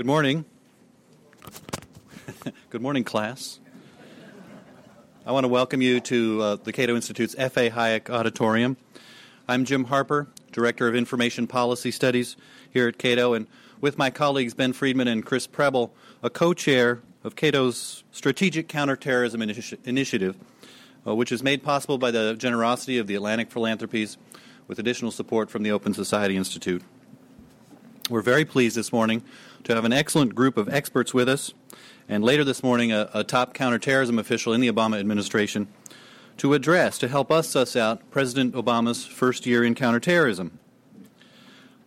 Good morning. Good morning, class. I want to welcome you to uh, the Cato Institute's F.A. Hayek Auditorium. I'm Jim Harper, Director of Information Policy Studies here at Cato, and with my colleagues Ben Friedman and Chris Preble, a co chair of Cato's Strategic Counterterrorism Initi- Initiative, uh, which is made possible by the generosity of the Atlantic Philanthropies with additional support from the Open Society Institute. We're very pleased this morning to have an excellent group of experts with us, and later this morning, a, a top counterterrorism official in the Obama administration to address, to help us suss out President Obama's first year in counterterrorism.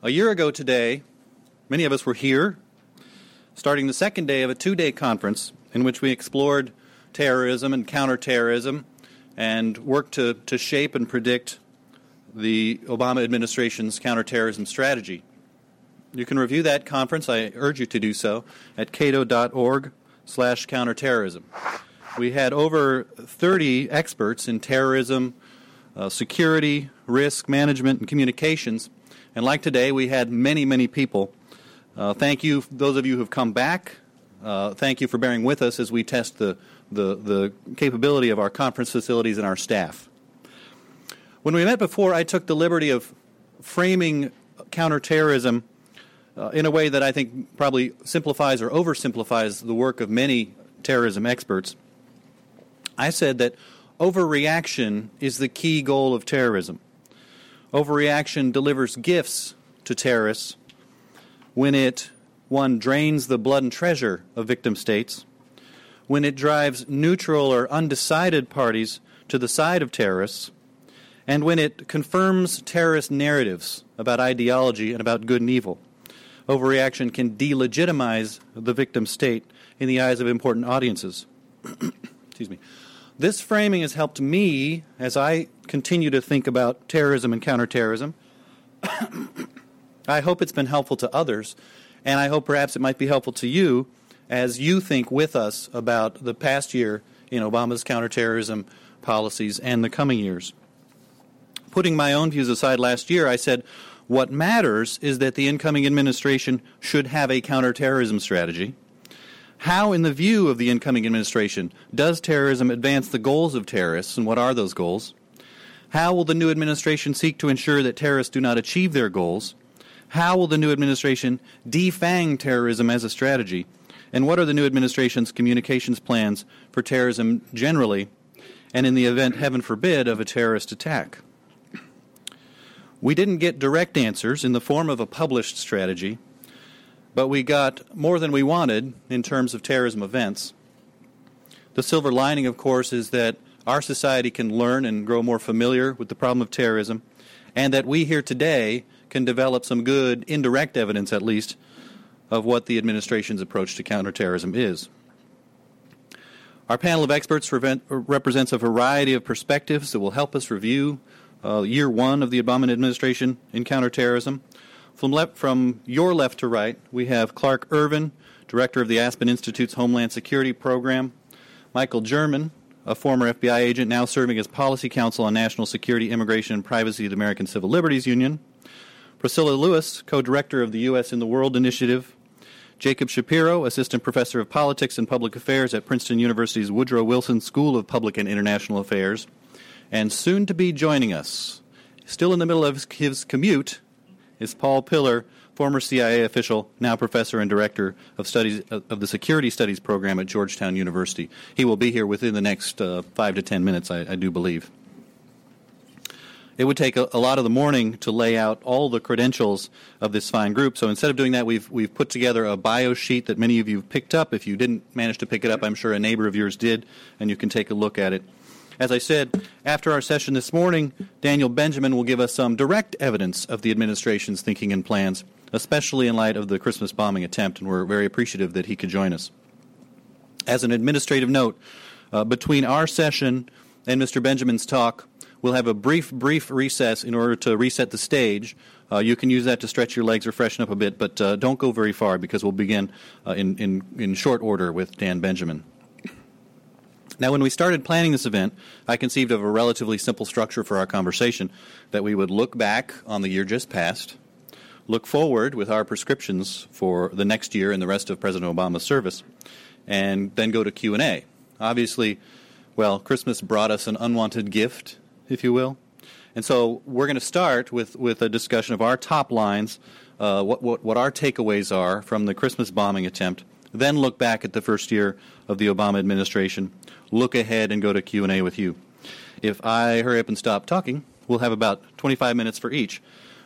A year ago today, many of us were here, starting the second day of a two day conference in which we explored terrorism and counterterrorism and worked to, to shape and predict the Obama administration's counterterrorism strategy. You can review that conference. I urge you to do so at cato.org slash counterterrorism. We had over 30 experts in terrorism, uh, security, risk management, and communications. And like today, we had many, many people. Uh, thank you, those of you who have come back. Uh, thank you for bearing with us as we test the, the, the capability of our conference facilities and our staff. When we met before, I took the liberty of framing counterterrorism uh, in a way that I think probably simplifies or oversimplifies the work of many terrorism experts. I said that overreaction is the key goal of terrorism. Overreaction delivers gifts to terrorists when it, one, drains the blood and treasure of victim states, when it drives neutral or undecided parties to the side of terrorists, and when it confirms terrorist narratives about ideology and about good and evil overreaction can delegitimize the victim state in the eyes of important audiences. Excuse me. This framing has helped me as I continue to think about terrorism and counterterrorism. I hope it's been helpful to others, and I hope perhaps it might be helpful to you as you think with us about the past year in Obama's counterterrorism policies and the coming years. Putting my own views aside last year, I said, what matters is that the incoming administration should have a counterterrorism strategy. How, in the view of the incoming administration, does terrorism advance the goals of terrorists, and what are those goals? How will the new administration seek to ensure that terrorists do not achieve their goals? How will the new administration defang terrorism as a strategy? And what are the new administration's communications plans for terrorism generally, and in the event, heaven forbid, of a terrorist attack? We didn't get direct answers in the form of a published strategy, but we got more than we wanted in terms of terrorism events. The silver lining, of course, is that our society can learn and grow more familiar with the problem of terrorism, and that we here today can develop some good indirect evidence, at least, of what the administration's approach to counterterrorism is. Our panel of experts represents a variety of perspectives that will help us review uh, year one of the Obama administration in counterterrorism. From, left, from your left to right, we have Clark Ervin, director of the Aspen Institute's Homeland Security Program, Michael German, a former FBI agent now serving as policy counsel on national security, immigration, and privacy at the American Civil Liberties Union, Priscilla Lewis, co director of the U.S. in the World Initiative, Jacob Shapiro, assistant professor of politics and public affairs at Princeton University's Woodrow Wilson School of Public and International Affairs, and soon to be joining us, still in the middle of his commute, is Paul Pillar, former CIA official, now professor and director of studies of the Security Studies program at Georgetown University. He will be here within the next uh, five to ten minutes, I, I, do believe. It would take a, a, lot of the morning to lay out all the credentials of this fine group. So instead of doing that, we've we've put together a bio sheet that many of you have picked up. If you didn't manage to pick it up, I'm sure a neighbor of yours did, and you can take a look at it. As I said, after our session this morning, Daniel Benjamin will give us some direct evidence of the administration's thinking and plans, especially in light of the Christmas bombing attempt, and we're very appreciative that he could join us. As an administrative note, uh, between our session and Mr. Benjamin's talk, we'll have a brief, brief recess in order to reset the stage. Uh, you can use that to stretch your legs or freshen up a bit, but uh, don't go very far because we'll begin uh, in, in, in short order with Dan Benjamin. Now, when we started planning this event, I conceived of a relatively simple structure for our conversation that we would look back on the year just past, look forward with our prescriptions for the next year and the rest of President Obama's service, and then go to Q&A. Obviously, well, Christmas brought us an unwanted gift, if you will. And so we're going to start with, with a discussion of our top lines, uh, what, what, what our takeaways are from the Christmas bombing attempt, then look back at the first year of the Obama administration, look ahead and go to Q&A with you. If I hurry up and stop talking, we'll have about 25 minutes for each.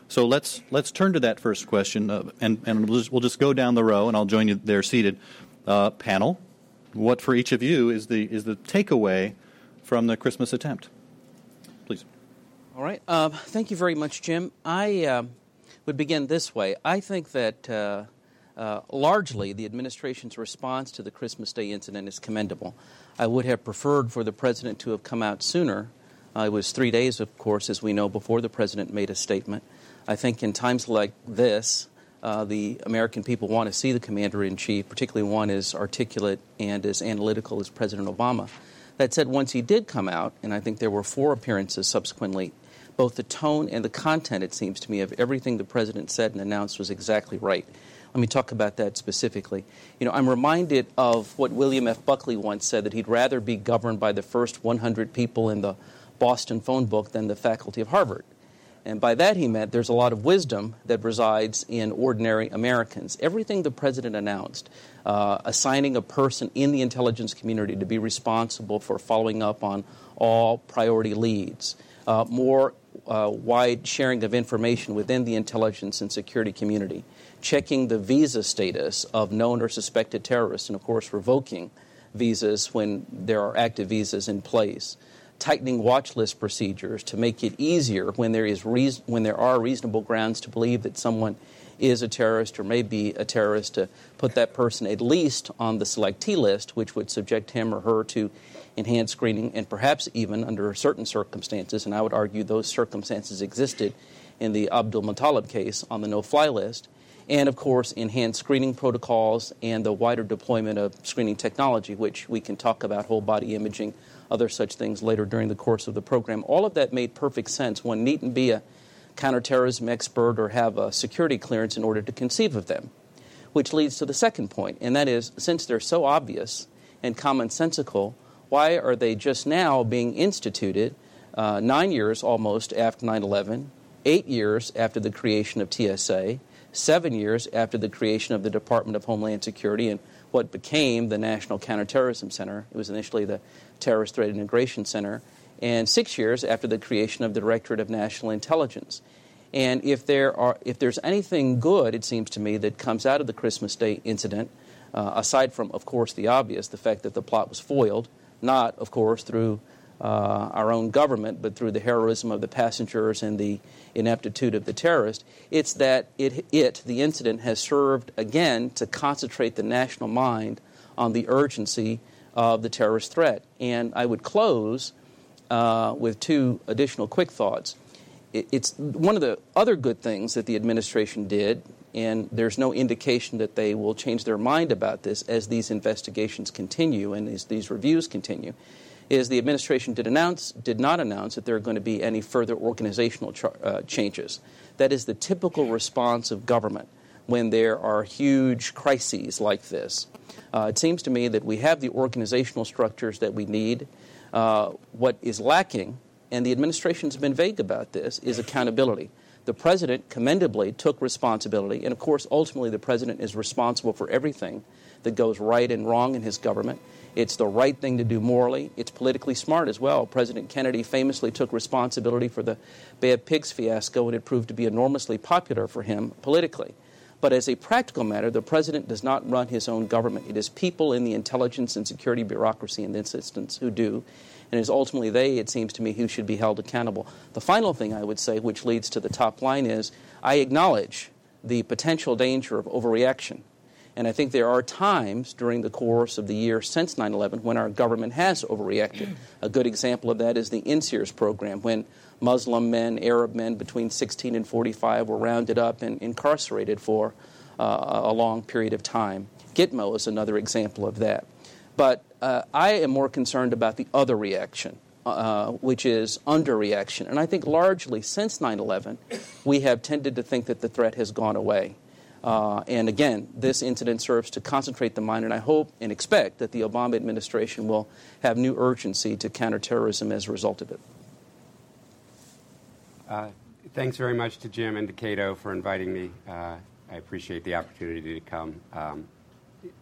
So let's let's turn to that first question, uh, and and we'll just, we'll just, go down the row, and I'll join you there seated. Uh, panel, what for each of you is the is the takeaway from the Christmas attempt? Please. All right. Uh, thank you very much, Jim. I uh, would begin this way. I think that. Uh, uh, largely, the administration's response to the Christmas Day incident is commendable. I would have preferred for the president to have come out sooner. it was three days, of course, as we know, before the president made a statement. I think in times like this, uh, the American people want to see the commander in chief, particularly one as articulate and as analytical as President Obama. That said, once he did come out, and I think there were four appearances subsequently, both the tone and the content, it seems to me, of everything the president said and announced was exactly right. Let me talk about that specifically. You know, I'm reminded of what William F. Buckley once said that he'd rather be governed by the first 100 people in the Boston phone book than the faculty of Harvard. And by that he meant there's a lot of wisdom that resides in ordinary Americans. Everything the president announced, uh, assigning a person in the intelligence community to be responsible for following up on all priority leads, uh, more uh, wide sharing of information within the intelligence and security community, checking the visa status of known or suspected terrorists, and of course, revoking visas when there are active visas in place tightening watch list procedures to make it easier when there, is reason, when there are reasonable grounds to believe that someone is a terrorist or may be a terrorist to put that person at least on the selectee list, which would subject him or her to enhanced screening and perhaps even under certain circumstances, and I would argue those circumstances existed in the Abdulmutallab case on the no fly list, and of course, enhanced screening protocols and the wider deployment of screening technology, which we can talk about whole body imaging other such things later during the course of the program. All of that made perfect sense. One needn't be a counterterrorism expert or have a security clearance in order to conceive of them. Which leads to the second point, and that is since they're so obvious and commonsensical, why are they just now being instituted uh, nine years almost after 9 11, eight years after the creation of TSA, seven years after the creation of the Department of Homeland Security, and what became the National Counterterrorism Center? It was initially the Terrorist Threat Integration Center, and six years after the creation of the Directorate of National Intelligence. And if, there are, if there's anything good, it seems to me, that comes out of the Christmas Day incident, uh, aside from, of course, the obvious, the fact that the plot was foiled, not, of course, through uh, our own government, but through the heroism of the passengers and the ineptitude of the terrorist, it's that it, it, the incident, has served again to concentrate the national mind on the urgency of the terrorist threat. And I would close uh, with two additional quick thoughts. It, it's one of the other good things that the administration did, and there's no indication that they will change their mind about this as these investigations continue and as these reviews continue. Is the administration did announce did not announce that there are going to be any further organizational ch- uh, changes. That is the typical response of government when there are huge crises like this. Uh, it seems to me that we have the organizational structures that we need. Uh, what is lacking, and the administration has been vague about this, is accountability. The president commendably took responsibility, and of course, ultimately, the president is responsible for everything that goes right and wrong in his government. It's the right thing to do morally. It's politically smart as well. President Kennedy famously took responsibility for the Bay of Pigs fiasco, and it proved to be enormously popular for him politically. But as a practical matter, the president does not run his own government. It is people in the intelligence and security bureaucracy in this instance who do. And it is ultimately they, it seems to me, who should be held accountable. The final thing I would say, which leads to the top line, is I acknowledge the potential danger of overreaction. And I think there are times during the course of the year since 9 11 when our government has overreacted. A good example of that is the NSEERS program, when Muslim men, Arab men between 16 and 45 were rounded up and incarcerated for uh, a long period of time. Gitmo is another example of that. But uh, I am more concerned about the other reaction uh, which is underreaction. And I think largely since 9 11, we have tended to think that the threat has gone away. Uh, and again, this incident serves to concentrate the mind, and I hope and expect that the Obama administration will have new urgency to counterterrorism as a result of it. Uh, thanks very much to Jim and to Cato for inviting me. Uh, I appreciate the opportunity to come. Um,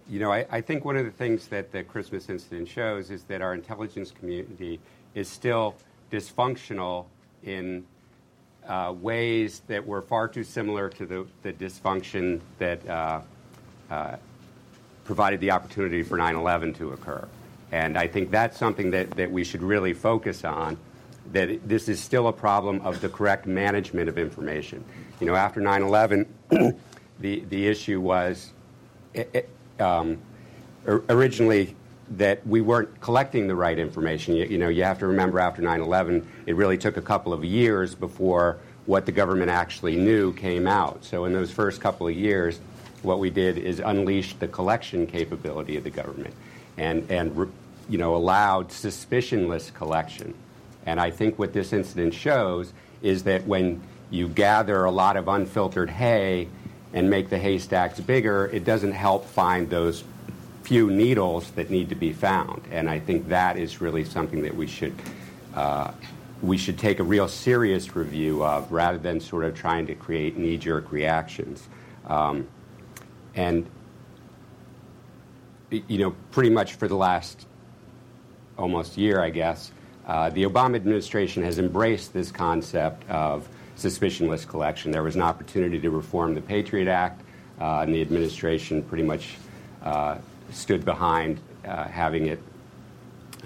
you know, I, think one of the things that the Christmas incident shows is that our intelligence community is still dysfunctional in uh, ways that were far too similar to the, dysfunction that provided the opportunity for 9 11 to occur. And I think that's something that we should really focus on. That this is still a problem of the correct management of information. You know, after 9 11, the, the issue was it, um, originally that we weren't collecting the right information. You, you, know, you have to remember after 9 11, it really took a couple of years before what the government actually knew came out. So, in those first couple of years, what we did is unleashed the collection capability of the government and, and you know, allowed suspicionless collection. And I think what this incident shows is that when you gather a lot of unfiltered hay and make the haystacks bigger, it doesn't help find those few needles that need to be found. And I think that is really something that we should uh, we should take a real serious review of rather than sort of trying to create knee-jerk reactions. Um, and you know, pretty much for the last almost year, I guess, uh, the Obama administration has embraced this concept of suspicionless collection. There was an opportunity to reform the Patriot Act, uh, and the administration pretty much uh, stood behind uh, having it.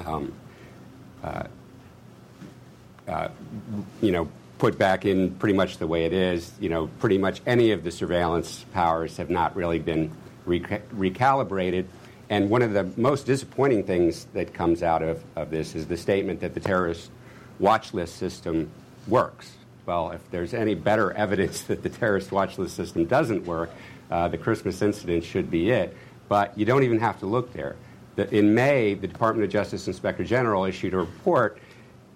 Um, uh, uh, you know, put back in pretty much the way it is. You know, pretty much any of the surveillance powers have not really been recalibrated. And one of the most disappointing things that comes out of, of this is the statement that the terrorist watch list system works. Well, if there's any better evidence that the terrorist watch list system doesn't work, uh, the Christmas incident should be it. But you don't even have to look there. The, in May, the Department of Justice Inspector General issued a report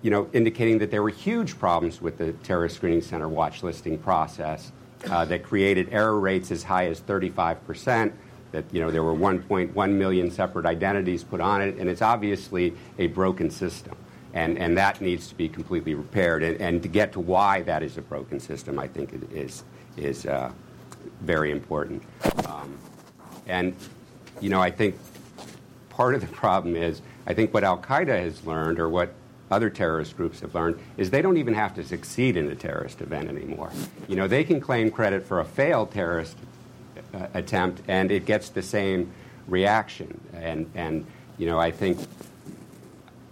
you know, indicating that there were huge problems with the Terrorist Screening Center watch listing process uh, that created error rates as high as 35 percent that you know there were 1.1 million separate identities put on it, and it's obviously a broken system, and and that needs to be completely repaired. And, and to get to why that is a broken system, I think is is uh, very important. Um, and you know, I think part of the problem is I think what Al Qaeda has learned, or what other terrorist groups have learned is they don't even have to succeed in a terrorist event anymore. You know, they can claim credit for a failed terrorist uh, attempt, and it gets the same reaction. And, and, you know, I think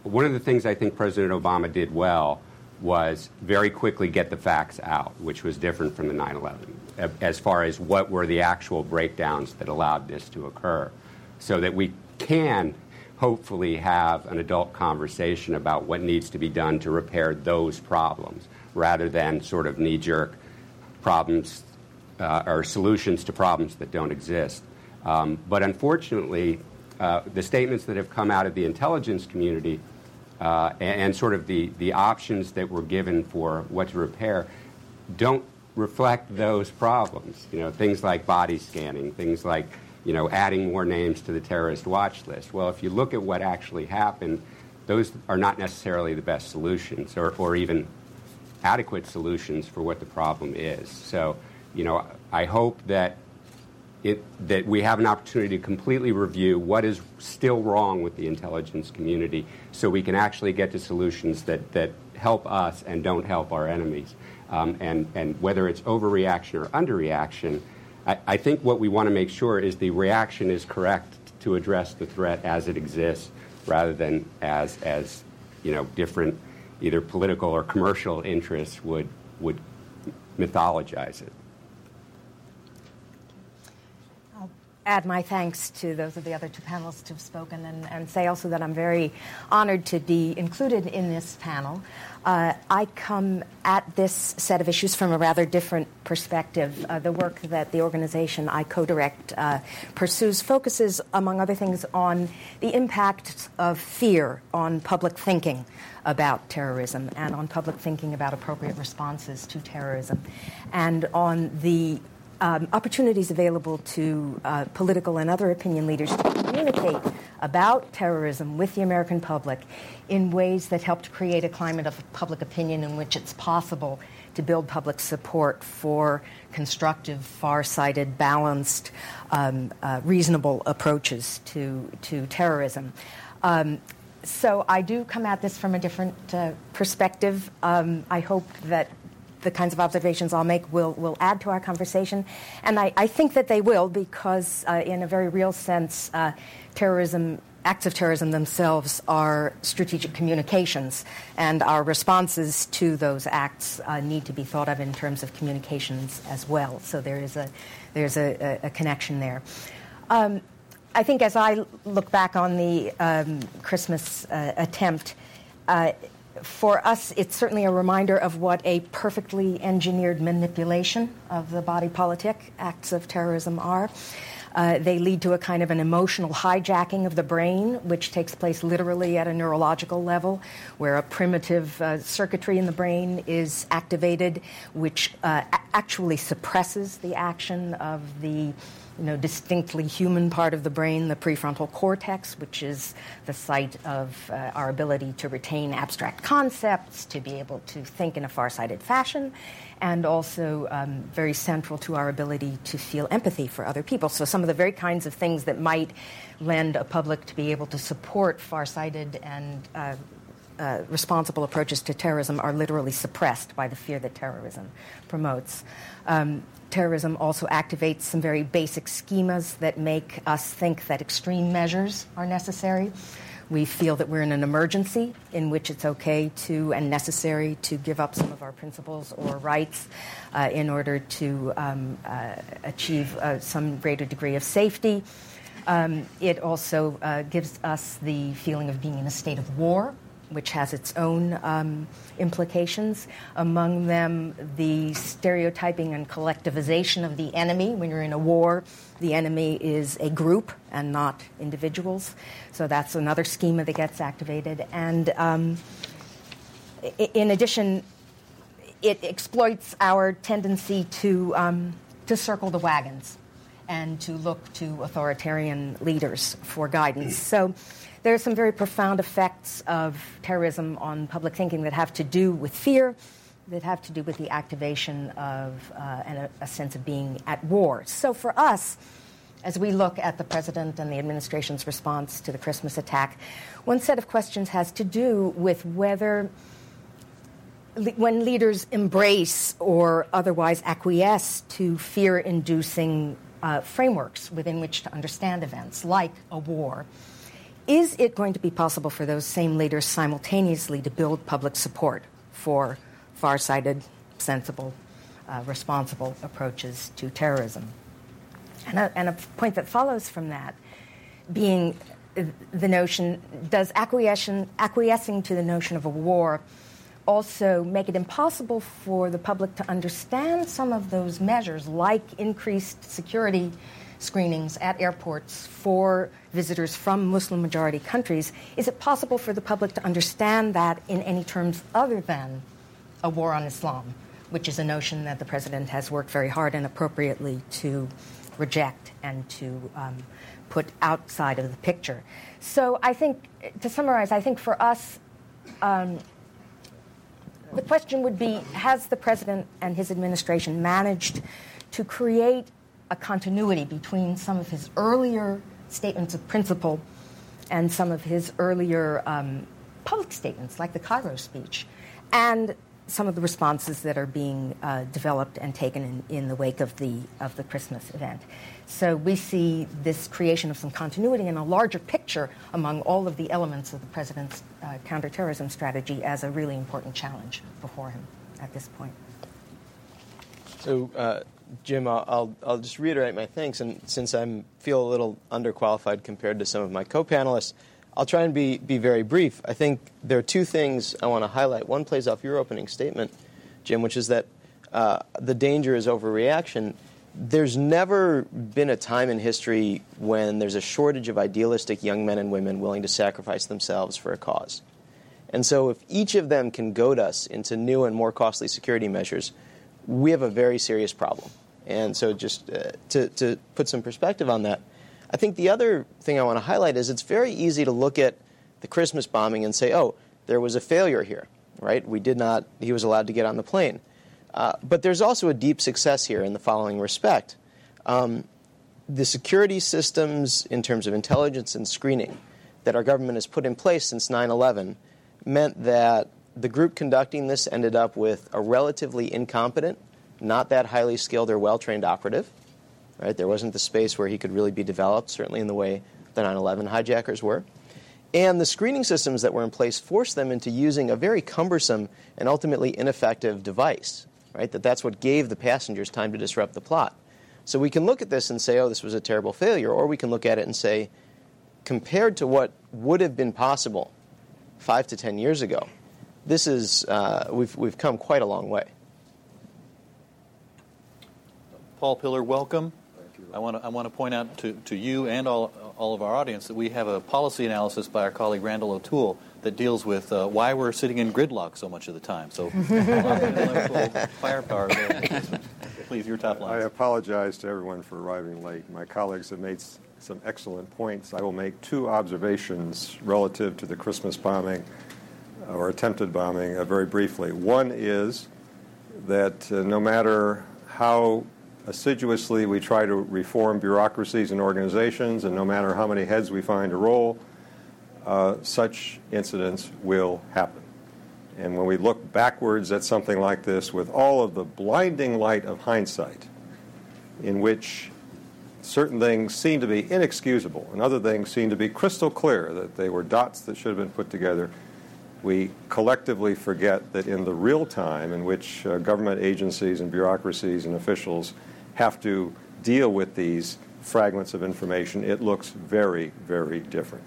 one of the things I think President Obama did well was very quickly get the facts out, which was different from the 9 11, as far as what were the actual breakdowns that allowed this to occur, so that we can hopefully have an adult conversation about what needs to be done to repair those problems rather than sort of knee jerk problems uh, or solutions to problems that don't exist. Um, but unfortunately, uh, the statements that have come out of the intelligence community uh, and, and, sort of the, the options that were given for what to repair don't reflect those problems. You know, things like body scanning, things like you know, adding more names to the terrorist watch list. Well, if you look at what actually happened, those are not necessarily the best solutions or, or even adequate solutions for what the problem is. So you know, I hope that it, that we have an opportunity to completely review what is still wrong with the intelligence community so we can actually get to solutions that, that help us and don't help our enemies. Um, and, and whether it's overreaction or underreaction, I, I think what we want to make sure is the reaction is correct to address the threat as it exists rather than as, as you know, different either political or commercial interests would, would mythologize it. Add my thanks to those of the other two panelists who've spoken and, and say also that I'm very honored to be included in this panel. Uh, I come at this set of issues from a rather different perspective. Uh, the work that the organization I co direct uh, pursues focuses, among other things, on the impact of fear on public thinking about terrorism and on public thinking about appropriate responses to terrorism and on the um, opportunities available to uh, political and other opinion leaders to communicate about terrorism with the American public in ways that help to create a climate of public opinion in which it's possible to build public support for constructive, far-sighted, balanced, um, uh, reasonable approaches to to terrorism. Um, so I do come at this from a different uh, perspective. Um, I hope that the kinds of observations I'll make will, will add to our conversation. And I, I think that they will because, uh, in a very real sense, uh, terrorism, acts of terrorism themselves are strategic communications, and our responses to those acts uh, need to be thought of in terms of communications as well. So there is a, there's a, a, connection there. Um, I think as I look back on the um, Christmas uh, attempt, uh, for us, it's certainly a reminder of what a perfectly engineered manipulation of the body politic acts of terrorism are. Uh, they lead to a kind of an emotional hijacking of the brain, which takes place literally at a neurological level, where a primitive uh, circuitry in the brain is activated, which uh, a- actually suppresses the action of the you know, distinctly human part of the brain, the prefrontal cortex, which is the site of uh, our ability to retain abstract concepts, to be able to think in a far-sighted fashion, and also um, very central to our ability to feel empathy for other people. So some of the very kinds of things that might lend a public to be able to support far-sighted and uh, uh, responsible approaches to terrorism are literally suppressed by the fear that terrorism promotes. Um, terrorism also activates some very basic schemas that make us think that extreme measures are necessary. We feel that we're in an emergency in which it's okay to and necessary to give up some of our principles or rights uh, in order to um, uh, achieve uh, some greater degree of safety. Um, it also uh, gives us the feeling of being in a state of war which has its own um, implications. Among them, the stereotyping and collectivization of the enemy. When you're in a war, the enemy is a group and not individuals. So that's another schema that gets activated. And um, in addition, it exploits our tendency to, um, to circle the wagons and to look to authoritarian leaders for guidance. So there are some very profound effects of terrorism on public thinking that have to do with fear, that have to do with the activation of uh, a, a sense of being at war. So for us, as we look at the president and the administration's response to the Christmas attack, one set of questions has to do with whether when leaders embrace or otherwise acquiesce to fear inducing uh, frameworks within which to understand events, like a war, is it going to be possible for those same leaders simultaneously to build public support for far-sighted, sensible, uh, responsible approaches to terrorism? And a, and a point that follows from that being the notion does acquiescing to the notion of a war also make it impossible for the public to understand some of those measures, like increased security screenings at airports for visitors from Muslim majority countries, is it possible for the public to understand that in any terms other than a war on Islam, which is a notion that the president has worked very hard and appropriately to reject and to um, put outside of the picture? So I think, to summarize, I think for us, um, the question would be Has the president and his administration managed to create a continuity between some of his earlier statements of principle and some of his earlier um, public statements, like the Cairo speech, and some of the responses that are being uh, developed and taken in, in, the wake of the of the Christmas event. So we see this creation of some continuity and a larger picture among all of the elements of the president's uh, counterterrorism strategy as a really important challenge before him at this point. So. Uh Jim, I'll, I'll, just reiterate my thanks, and since I feel a little underqualified compared to some of my co-panelists, I'll try and be, be very brief. I think there are two things I want to highlight. One plays off your opening statement, Jim, which is that uh, the danger is overreaction. There's never been a time in history when there's a shortage of idealistic young men and women willing to sacrifice themselves for a cause. And so, if each of them can goad us into new and more costly security measures, we have a very serious problem. And so, just uh, to, to put some perspective on that, I think the other thing I want to highlight is it's very easy to look at the Christmas bombing and say, oh, there was a failure here, right? We did not, he was allowed to get on the plane. Uh, but there's also a deep success here in the following respect. Um, the security systems, in terms of intelligence and screening, that our government has put in place since 9 11 meant that the group conducting this ended up with a relatively incompetent, not that highly skilled or well trained operative. Right? There wasn't the space where he could really be developed, certainly in the way the 9 11 hijackers were. And the screening systems that were in place forced them into using a very cumbersome and ultimately ineffective device. Right? That that's what gave the passengers time to disrupt the plot. So we can look at this and say, oh, this was a terrible failure, or we can look at it and say, compared to what would have been possible five to ten years ago, this is uh, we've we've come quite a long way. Paul Pillar, welcome. I want to I want to point out to, to you and all all of our audience that we have a policy analysis by our colleague Randal O'Toole that deals with uh, why we're sitting in gridlock so much of the time. So, firepower. Please, your top line. I apologize to everyone for arriving late. My colleagues have made some excellent points. I will make two observations relative to the Christmas bombing uh, or attempted bombing uh, very briefly. One is that uh, no matter how assiduously we try to reform bureaucracies and organizations, and no matter how many heads we find to roll, uh, such incidents will happen. And when we look backwards at something like this with all of the blinding light of hindsight, in which certain things seem to be inexcusable and other things seem to be crystal clear that they were dots that should have been put together, we collectively forget that in the real time in which uh, government agencies and bureaucracies and officials have to deal with these fragments of information, it looks very, very different.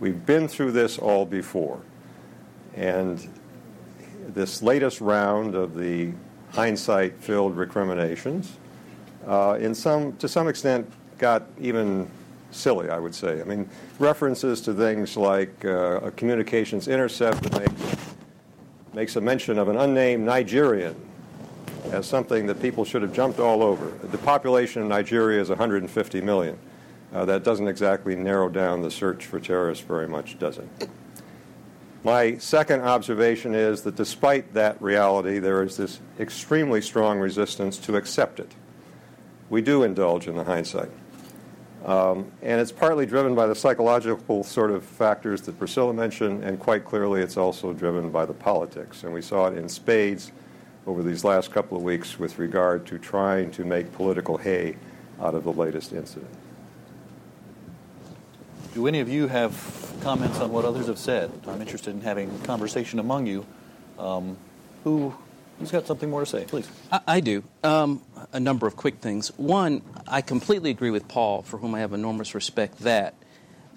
We've been through this all before. And this latest round of the hindsight filled recriminations, uh, in some, to some extent, got even silly, I would say. I mean, references to things like uh, a communications intercept that makes, makes a mention of an unnamed Nigerian as something that people should have jumped all over. The population of Nigeria is 150 million. Uh, that doesn't exactly narrow down the search for terrorists very much, does it? My second observation is that despite that reality, there is this extremely strong resistance to accept it. We do indulge in the hindsight. Um, and it's partly driven by the psychological sort of factors that Priscilla mentioned, and quite clearly it's also driven by the politics. And we saw it in spades over these last couple of weeks with regard to trying to make political hay out of the latest incident. Do any of you have comments on what others have said? I'm interested in having a conversation among you. Um, who, who's got something more to say? Please. I, I do. Um, a number of quick things. One, I completely agree with Paul, for whom I have enormous respect, that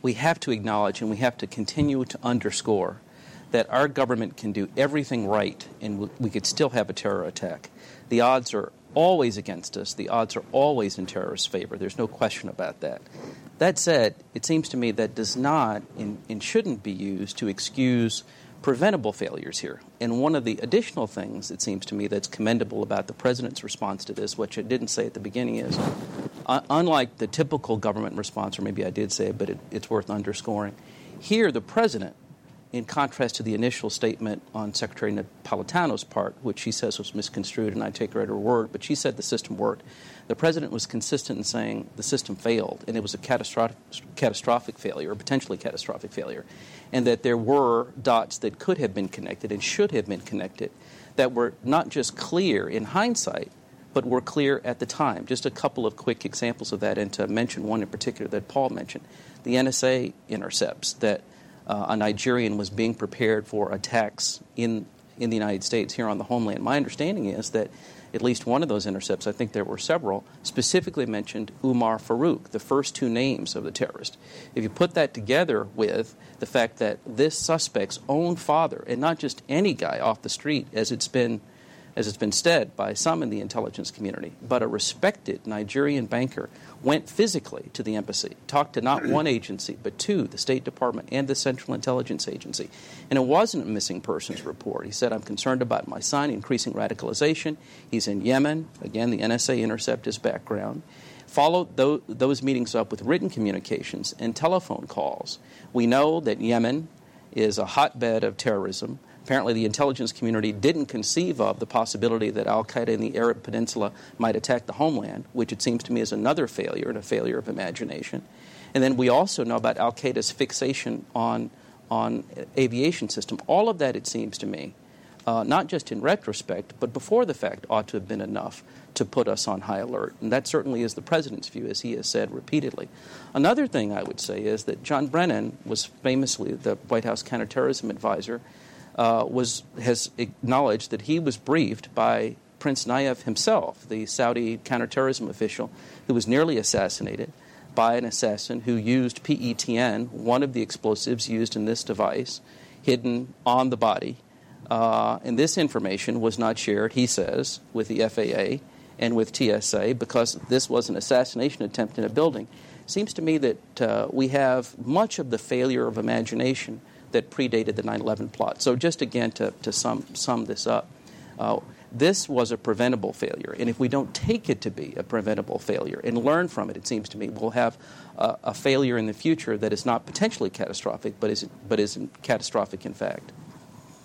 we have to acknowledge and we have to continue to underscore that our government can do everything right and we could still have a terror attack. The odds are always against us, the odds are always in terrorists' favor. There's no question about that. That said, it seems to me that does not and, and shouldn't be used to excuse preventable failures here. And one of the additional things, it seems to me, that's commendable about the president's response to this, which I didn't say at the beginning, is uh, unlike the typical government response, or maybe I did say it, but it, it's worth underscoring. Here, the president in contrast to the initial statement on Secretary Napolitano's part, which she says was misconstrued, and I take her at her word, but she said the system worked. The president was consistent in saying the system failed, and it was a catastrophic, catastrophic failure, or potentially catastrophic failure, and that there were dots that could have been connected and should have been connected that were not just clear in hindsight, but were clear at the time. Just a couple of quick examples of that, and to mention one in particular that Paul mentioned the NSA intercepts that uh, a Nigerian was being prepared for attacks in, in the United States here on the homeland. My understanding is that at least one of those intercepts, I think there were several, specifically mentioned Umar Farouk, the first two names of the terrorist. If you put that together with the fact that this suspect's own father, and not just any guy off the street, as it's been as it's been said by some in the intelligence community, but a respected Nigerian banker went physically to the embassy, talked to not one agency, but two, the State Department and the Central Intelligence Agency. And it wasn't a missing persons report. He said, I'm concerned about my son increasing radicalization. He's in Yemen. Again, the NSA intercept his background. Followed those meetings up with written communications and telephone calls. We know that Yemen is a hotbed of terrorism apparently the intelligence community didn't conceive of the possibility that Al Qaeda in the Arab Peninsula might attack the homeland, which it seems to me is another failure and a failure of imagination. And then we also know about Al Qaeda's fixation on, on aviation system. All of that, it seems to me, uh, not just in retrospect, but before the fact, ought to have been enough to put us on high alert. And that certainly is the president's view, as he has said repeatedly. Another thing I would say is that John Brennan was famously the White House counterterrorism advisor uh, was, has acknowledged that he was briefed by Prince Nayef himself, the Saudi counterterrorism official who was nearly assassinated by an assassin who used PETN, one of the explosives used in this device, hidden on the body. Uh, and this information was not shared, he says, with the FAA and with TSA because this was an assassination attempt in a building. It seems to me that uh, we have much of the failure of imagination that predated the 9 11 plot. So, just again to, to sum, sum this up, uh, this was a preventable failure. And if we don't take it to be a preventable failure and learn from it, it seems to me, we'll have a, a failure in the future that is not potentially catastrophic, but is, but is catastrophic in fact.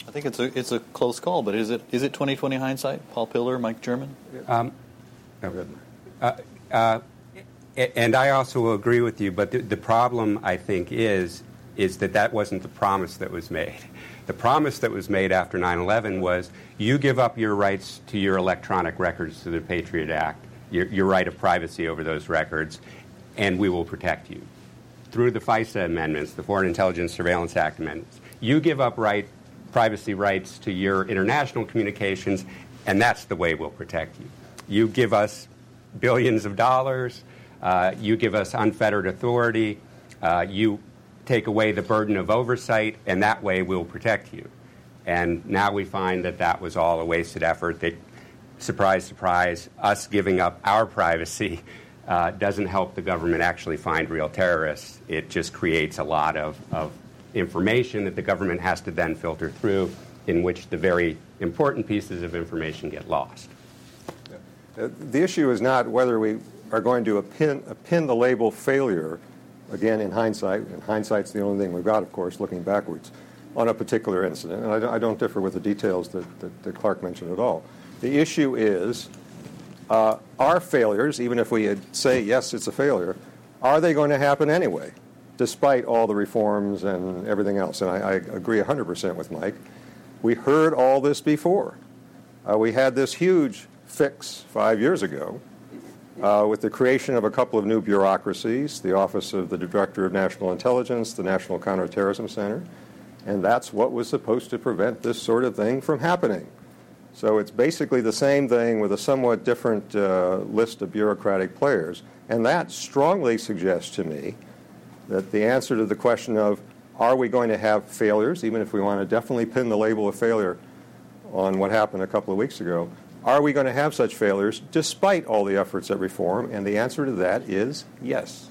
I think it's a, it's a close call, but is it, is it 2020 hindsight? Paul Pillar, Mike German? Um, uh, uh, and I also agree with you, but the, the problem, I think, is is that that wasn't the promise that was made. The promise that was made after 9 11 was you give up your rights to your electronic records to the Patriot Act, your, your, right of privacy over those records, and we will protect you. Through the FISA amendments, the Foreign Intelligence Surveillance Act amendments, you give up right, privacy rights to your international communications, and that's the way we'll protect you. You give us billions of dollars, uh, you give us unfettered authority, uh, you take away the burden of oversight, and that way we'll protect you. And now we find that that was all a wasted effort. That, surprise, surprise, us giving up our privacy uh, doesn't help the government actually find real terrorists. It just creates a lot of, of information that the government has to then filter through, in which the very important pieces of information get lost. Uh, the issue is not whether we are going to pin, pin the label failure again, in hindsight, and hindsight's the only thing we've got, of course, looking backwards on a particular incident. And I, I don't differ with the details that, that, that, Clark mentioned at all. The issue is uh, are failures, even if we say, yes, it's a failure, are they going to happen anyway, despite all the reforms and everything else? And I, I agree 100% with Mike. We heard all this before. Uh, we had this huge fix five years ago uh, with the creation of a couple of new bureaucracies the Office of the Director of National Intelligence, the National Counterterrorism Center, and that's what was supposed to prevent this sort of thing from happening. So it's basically the same thing with a somewhat different uh, list of bureaucratic players. And that strongly suggests to me that the answer to the question of are we going to have failures, even if we want to definitely pin the label of failure on what happened a couple of weeks ago, are we going to have such failures despite all the efforts at reform? And the answer to that is yes.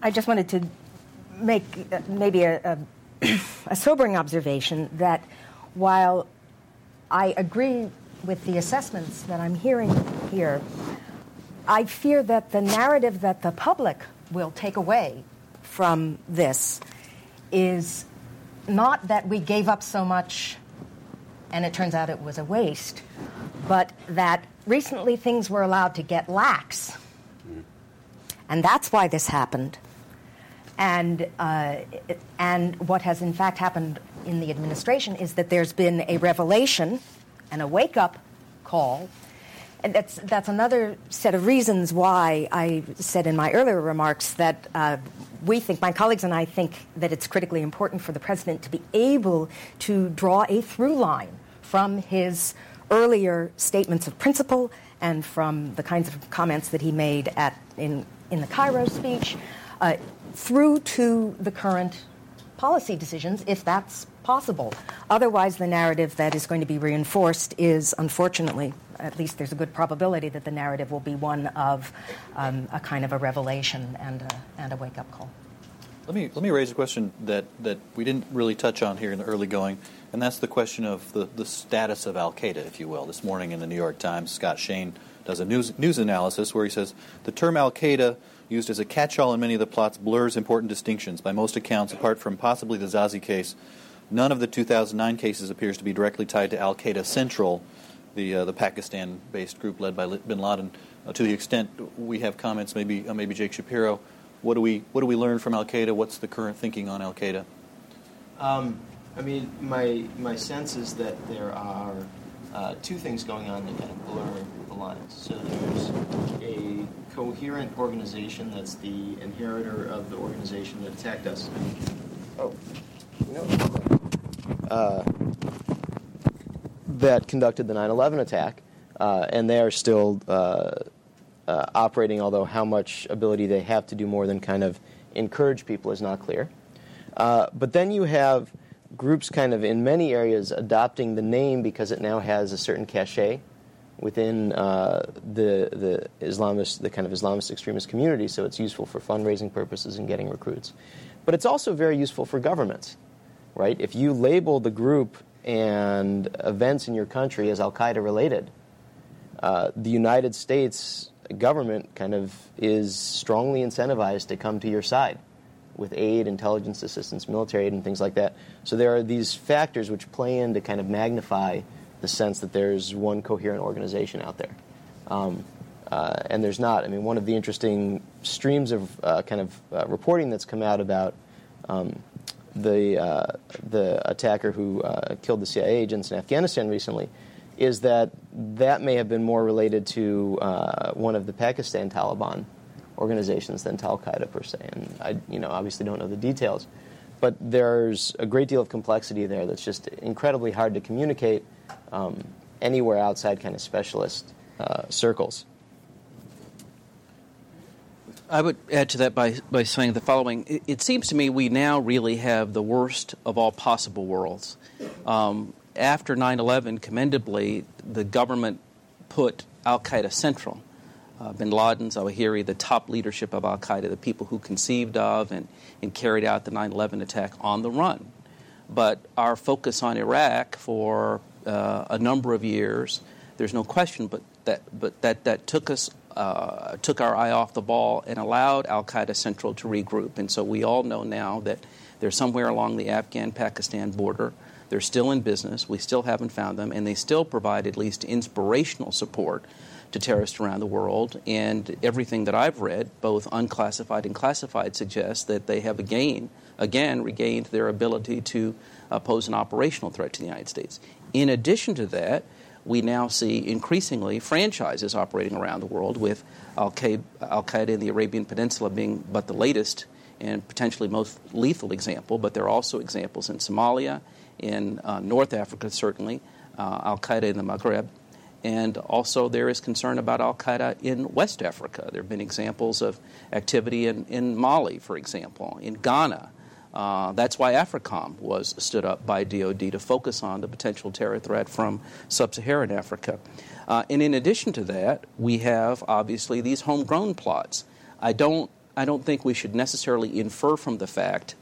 I just wanted to make maybe a, a, a sobering observation that while I agree with the assessments that I'm hearing here, I fear that the narrative that the public will take away from this is not that we gave up so much and it turns out it was a waste, but that recently things were allowed to get lax. And that's why this happened. And, uh, and what has in fact happened in the administration is that there's been a revelation and a wake up call. And that's, that's another set of reasons why I said in my earlier remarks that uh, we think, my colleagues and I think, that it's critically important for the president to be able to draw a through line from his earlier statements of principle and from the kinds of comments that he made at, in, in the Cairo speech uh, through to the current policy decisions, if that's possible. Otherwise, the narrative that is going to be reinforced is, unfortunately, at least there's a good probability that the narrative will be one of um, a kind of a revelation and a, and a wake up call. Let me let me raise a question that, that we didn't really touch on here in the early going, and that's the question of the, the status of Al Qaeda, if you will. This morning in the New York Times, Scott Shane does a news news analysis where he says the term Al Qaeda used as a catch-all in many of the plots blurs important distinctions. By most accounts, apart from possibly the Zazi case, none of the 2009 cases appears to be directly tied to Al Qaeda Central, the uh, the Pakistan-based group led by Bin Laden. Uh, to the extent we have comments, maybe uh, maybe Jake Shapiro what do we what do we learn from Al Qaeda? What's the current thinking on Al Qaeda? Um, I mean, my my sense is that there are uh, two things going on that kind of blur the lines. So there's a coherent organization that's the inheritor of the organization that attacked us. Oh, you know, uh, that conducted the 9/11 attack, uh, and they are still uh, uh, operating, although how much ability they have to do more than kind of encourage people is not clear. Uh, but then you have groups kind of in many areas adopting the name because it now has a certain cachet within uh, the the Islamist the kind of Islamist extremist community. So it's useful for fundraising purposes and getting recruits, but it's also very useful for governments, right? If you label the group and events in your country as Al Qaeda related, uh, the United States government kind of is strongly incentivized to come to your side with aid, intelligence assistance, military aid, and things like that. So there are these factors which play in to kind of magnify the sense that there's one coherent organization out there. Um, uh, and there's not. I mean, one of the interesting streams of uh, kind of uh, reporting that's come out about um, the uh, the attacker who uh, killed the CIA agents in Afghanistan recently is that that may have been more related to uh, one of the Pakistan Taliban organizations than Al Qaeda per se. And I, you know, obviously don't know the details, but there's a great deal of complexity there that's just incredibly hard to communicate um, anywhere outside kind of specialist uh, circles. I would add to that by, by saying the following. It, it, seems to me we now really have the worst of all possible worlds. Um, after 9 11, commendably, the government put Al Qaeda central. Uh, bin Laden, Zawahiri, the top leadership of Al Qaeda, the people who conceived of and, and carried out the 9 11 attack on the run. But our focus on Iraq for uh, a number of years, there's no question, but that, but that, that took us uh, took our eye off the ball and allowed Al Qaeda Central to regroup. And so we all know now that they're somewhere along the Afghan Pakistan border. They're still in business. We still haven't found them, and they still provide at least inspirational support to terrorists around the world. And everything that I've read, both unclassified and classified, suggests that they have again, again regained their ability to uh, pose an operational threat to the United States. In addition to that, we now see increasingly franchises operating around the world, with Al Qaeda in the Arabian Peninsula being but the latest and potentially most lethal example. But there are also examples in Somalia in uh, North Africa, certainly, uh, Al Qaeda in the Maghreb. And also, there is concern about Al Qaeda in West Africa. There have been examples of activity in, in Mali, for example, in Ghana. Uh, that's why AFRICOM was stood up by DoD to focus on the potential terror threat from sub Saharan Africa. Uh, and in addition to that, we have obviously these homegrown plots. I don't, I don't think we should necessarily infer from the fact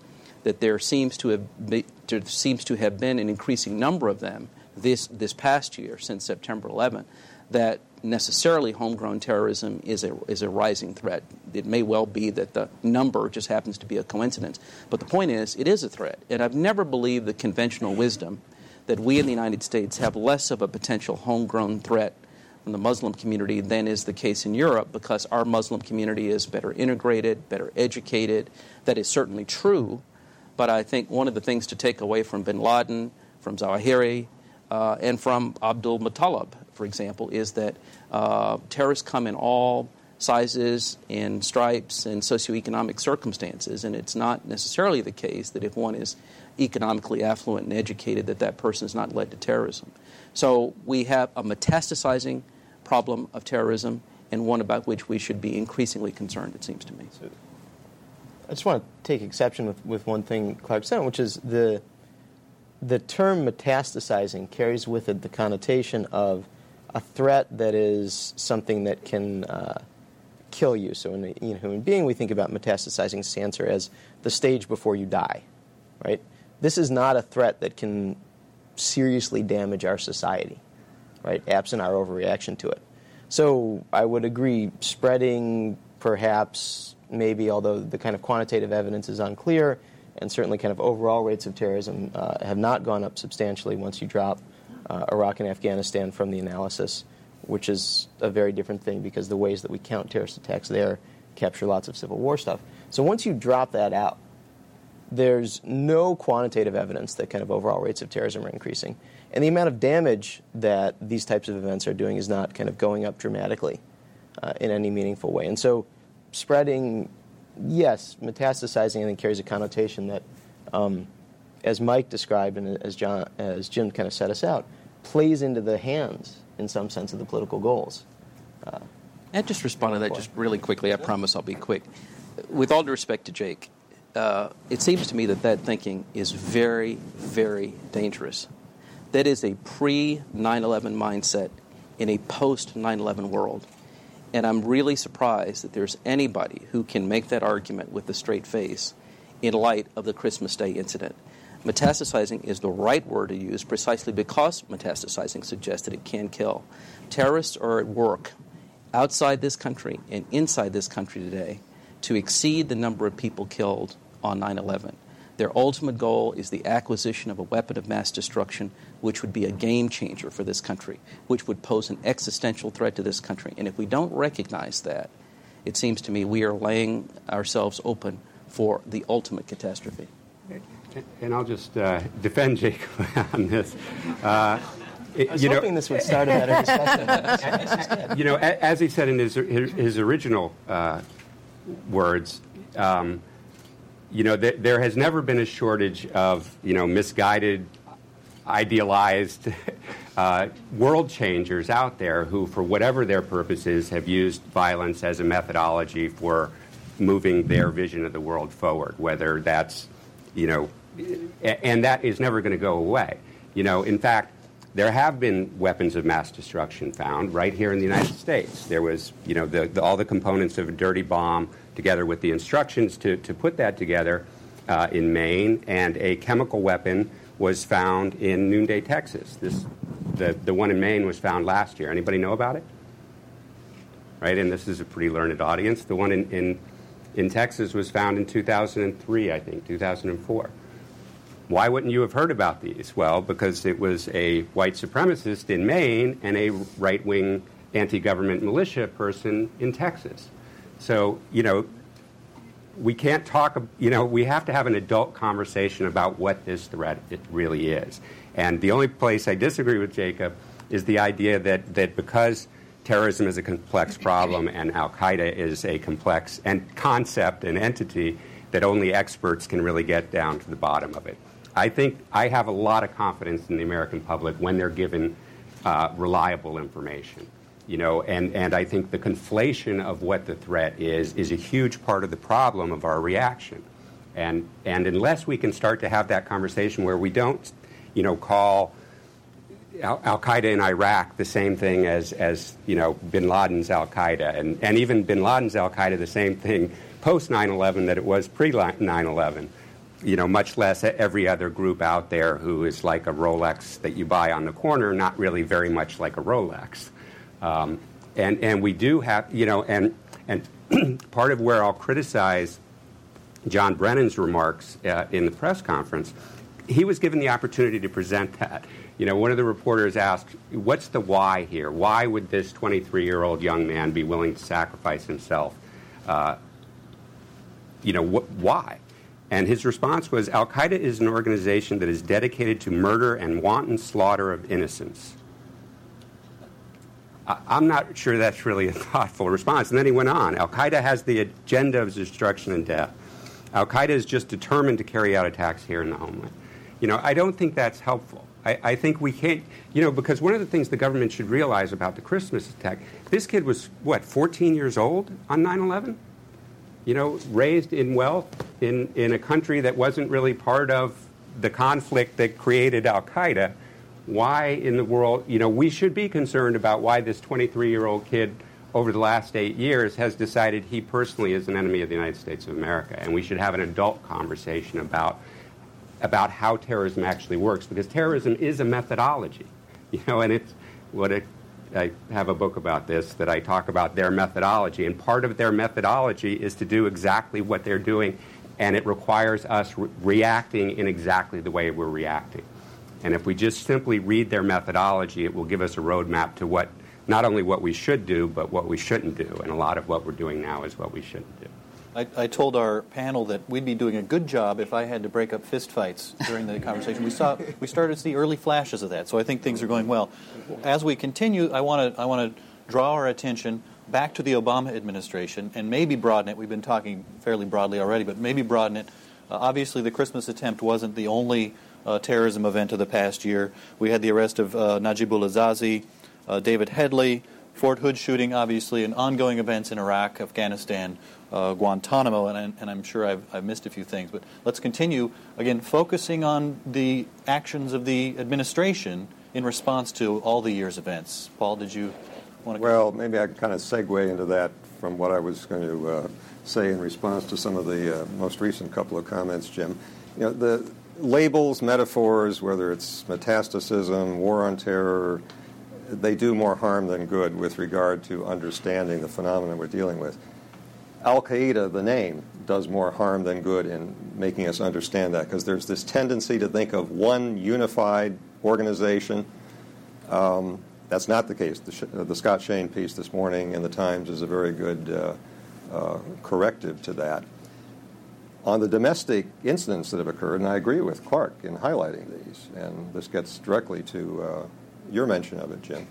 that there seems to have be, there seems to have been an increasing number of them this this past year since September 11 that necessarily homegrown terrorism is a is a rising threat. It may well be that the number just happens to be a coincidence, but the point is it is a threat. And I've never believed the conventional wisdom that we in the United States have less of a potential homegrown threat from the Muslim community than is the case in Europe because our Muslim community is better integrated, better educated. That is certainly true. But I think one of the things to take away from bin Laden, from Zawahiri, uh, and from Abdulmutallab, for example, is that uh, terrorists come in all sizes and stripes and socioeconomic circumstances, and it's not necessarily the case that if one is economically affluent and educated, that that person is not led to terrorism. So we have a metastasizing problem of terrorism and one about which we should be increasingly concerned, it seems to me. I just want to take exception with, with one thing Clark said, which is the, the term metastasizing carries with it the connotation of a threat that is something that can uh, kill you. So, in a human being, we think about metastasizing cancer as the stage before you die, right? This is not a threat that can seriously damage our society, right? Absent our overreaction to it. So, I would agree, spreading perhaps maybe, although the kind of quantitative evidence is unclear, and certainly kind of overall rates of terrorism uh, have not gone up substantially once you drop uh, Iraq and Afghanistan from the analysis, which is a very different thing because the ways that we count terrorist attacks there capture lots of Civil War stuff. So once you drop that out, there's no quantitative evidence that kind of overall rates of terrorism are increasing. And the amount of damage that these types of events are doing is not kind of going up dramatically uh, in any meaningful way. And so spreading, yes, metastasizing, I think carries a connotation that, um, as Mike described and as John, as Jim kind of set us out, plays into the hands, in some sense, of the political goals. Uh, and just respond to that just really quickly. I promise I'll be quick. With all due respect to Jake, uh, it seems to me that that thinking is very, very dangerous. That is a pre 9 11 mindset in a post 9 11 world. And I'm really surprised that there's anybody who can make that argument with a straight face in light of the Christmas Day incident. Metastasizing is the right word to use precisely because metastasizing suggests that it can kill. Terrorists are at work outside this country and inside this country today to exceed the number of people killed on 9 11. Their ultimate goal is the acquisition of a weapon of mass destruction, which would be a game changer for this country, which would pose an existential threat to this country. And if we don't recognize that, it seems to me we are laying ourselves open for the ultimate catastrophe. And I'll just uh, defend Jacob on this. Uh, it, I was hoping know, this would start a better discussion. you know, as he said in his, his original uh, words, um, you know, th- there has never been a shortage of, you know, misguided, idealized uh, world changers out there who, for whatever their purposes, have used violence as a methodology for moving their vision of the world forward, whether that's, you know, and that is never going to go away. You know, in fact, there have been weapons of mass destruction found right here in the United States. There was, you know, the, the, all the components of a dirty bomb together with the instructions to, to put that together uh, in Maine, and a chemical weapon was found in Noonday, Texas. This, the, the one in Maine was found last year. Anybody know about it? Right, and this is a pretty learned audience. The one in, in, in Texas was found in 2003, I think, 2004. Why wouldn't you have heard about these? Well, because it was a white supremacist in Maine and a right wing anti government militia person in Texas. So, you know, we can't talk, you know, we have to have an adult conversation about what this threat it really is. And the only place I disagree with Jacob is the idea that, that because terrorism is a complex problem and Al Qaeda is a complex and concept and entity, that only experts can really get down to the bottom of it. I think I have a lot of confidence in the American public when they're given uh, reliable information you know, and, and I think the conflation of what the threat is is a huge part of the problem of our reaction. And, and unless we can start to have that conversation where we don't, you know, call Al, Qaeda in Iraq the same thing as, as you know, bin Laden's Al Qaeda, and, and even bin Laden's Al Qaeda the same thing post 9 11 that it was pre 9 11 you know, much less every other group out there who is like a Rolex that you buy on the corner, not really very much like a Rolex. Um, and, and we do have, you know, and, and part of where I'll criticize John Brennan's remarks uh, in the press conference, he was given the opportunity to present that. You know, one of the reporters asked, What's the why here? Why would this 23 year old young man be willing to sacrifice himself? Uh, you know, wh- why? And his response was Al Qaeda is an organization that is dedicated to murder and wanton slaughter of innocents. I'm not sure that's really a thoughtful response. And then he went on Al Qaeda has the agenda of destruction and death. Al Qaeda is just determined to carry out attacks here in the homeland. You know, I don't think that's helpful. I, I, think we can't, you know, because one of the things the government should realize about the Christmas attack, this kid was, what, 14 years old on 9 11? You know, raised in wealth in, in a country that wasn't really part of the conflict that created Al Qaeda. Why in the world, you know, we should be concerned about why this 23 year old kid over the last eight years has decided he personally is an enemy of the United States of America. And we should have an adult conversation about about how terrorism actually works because terrorism is a methodology, you know, and it's what it, I have a book about this that I talk about their methodology, and part of their methodology is to do exactly what they're doing, and it requires us re- reacting in exactly the way we're reacting. And if we just simply read their methodology, it will give us a roadmap to what not only what we should do, but what we shouldn't do. And a lot of what we're doing now is what we shouldn't do. I, I, told our panel that we'd be doing a good job if I had to break up fistfights during the conversation. We saw we started to see early flashes of that, so I think things are going well. As we continue, I want to I want to draw our attention back to the Obama administration and maybe broaden it. We've been talking fairly broadly already, but maybe broaden it. Uh, obviously, the Christmas attempt wasn't the only uh, terrorism event of the past year. We had the arrest of uh, Najibullah Zazi, uh, David Headley, Fort Hood shooting, obviously, and ongoing events in Iraq, Afghanistan, uh, Guantanamo, and, and, I'm sure I've, I've, missed a few things. But let's continue, again, focusing on the actions of the administration in response to all the year's events. Paul, did you want to? Well, maybe I can kind of segue into that from what I was going to uh, say in response to some of the uh, most recent couple of comments, Jim. You know, the labels, metaphors, whether it's metastacism, war on terror, they do more harm than good with regard to understanding the phenomenon we're dealing with. Al Qaeda, the name, does more harm than good in making us understand that because there's this tendency to think of one unified organization. Um, that's not the case. The, the, Scott Shane piece this morning in the Times is a very good uh, uh, corrective to that. On the domestic incidents that have occurred, and I agree with Clark in highlighting these, and this gets directly to uh, your mention of it, Jim.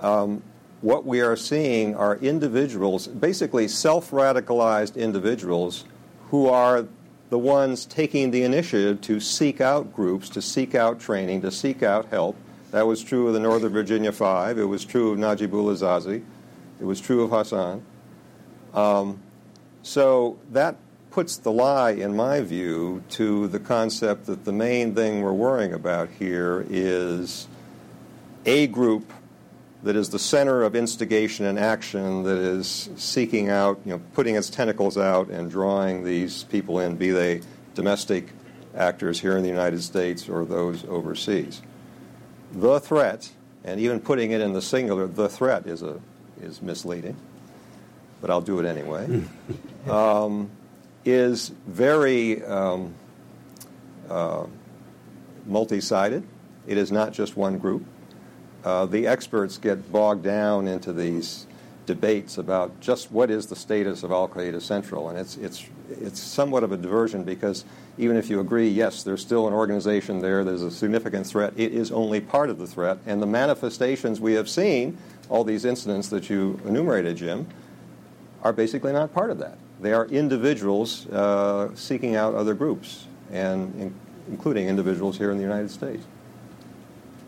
Um, what we are seeing are individuals, basically self radicalized individuals, who are the ones taking the initiative to seek out groups, to seek out training, to seek out help. That was true of the Northern Virginia Five. It was true of Najibullah Zazi. It was true of Hassan. Um, so that puts the lie, in my view, to the concept that the main thing we're worrying about here is a group that is the center of instigation and action that is seeking out, you know, putting its tentacles out and drawing these people in, be they domestic actors here in the United States or those overseas. The threat, and even putting it in the singular, the threat is, a, is misleading, but I'll do it anyway, um, is very um, uh, multi sided. It is not just one group uh, the experts get bogged down into these debates about just what is the status of Al Qaeda Central, and it's it's it's somewhat of a diversion because even if you agree, yes, there's still an organization there, there's a significant threat. It is only part of the threat, and the manifestations we have seen, all these incidents that you enumerated, Jim, are basically not part of that. They are individuals uh, seeking out other groups, and in, including individuals here in the United States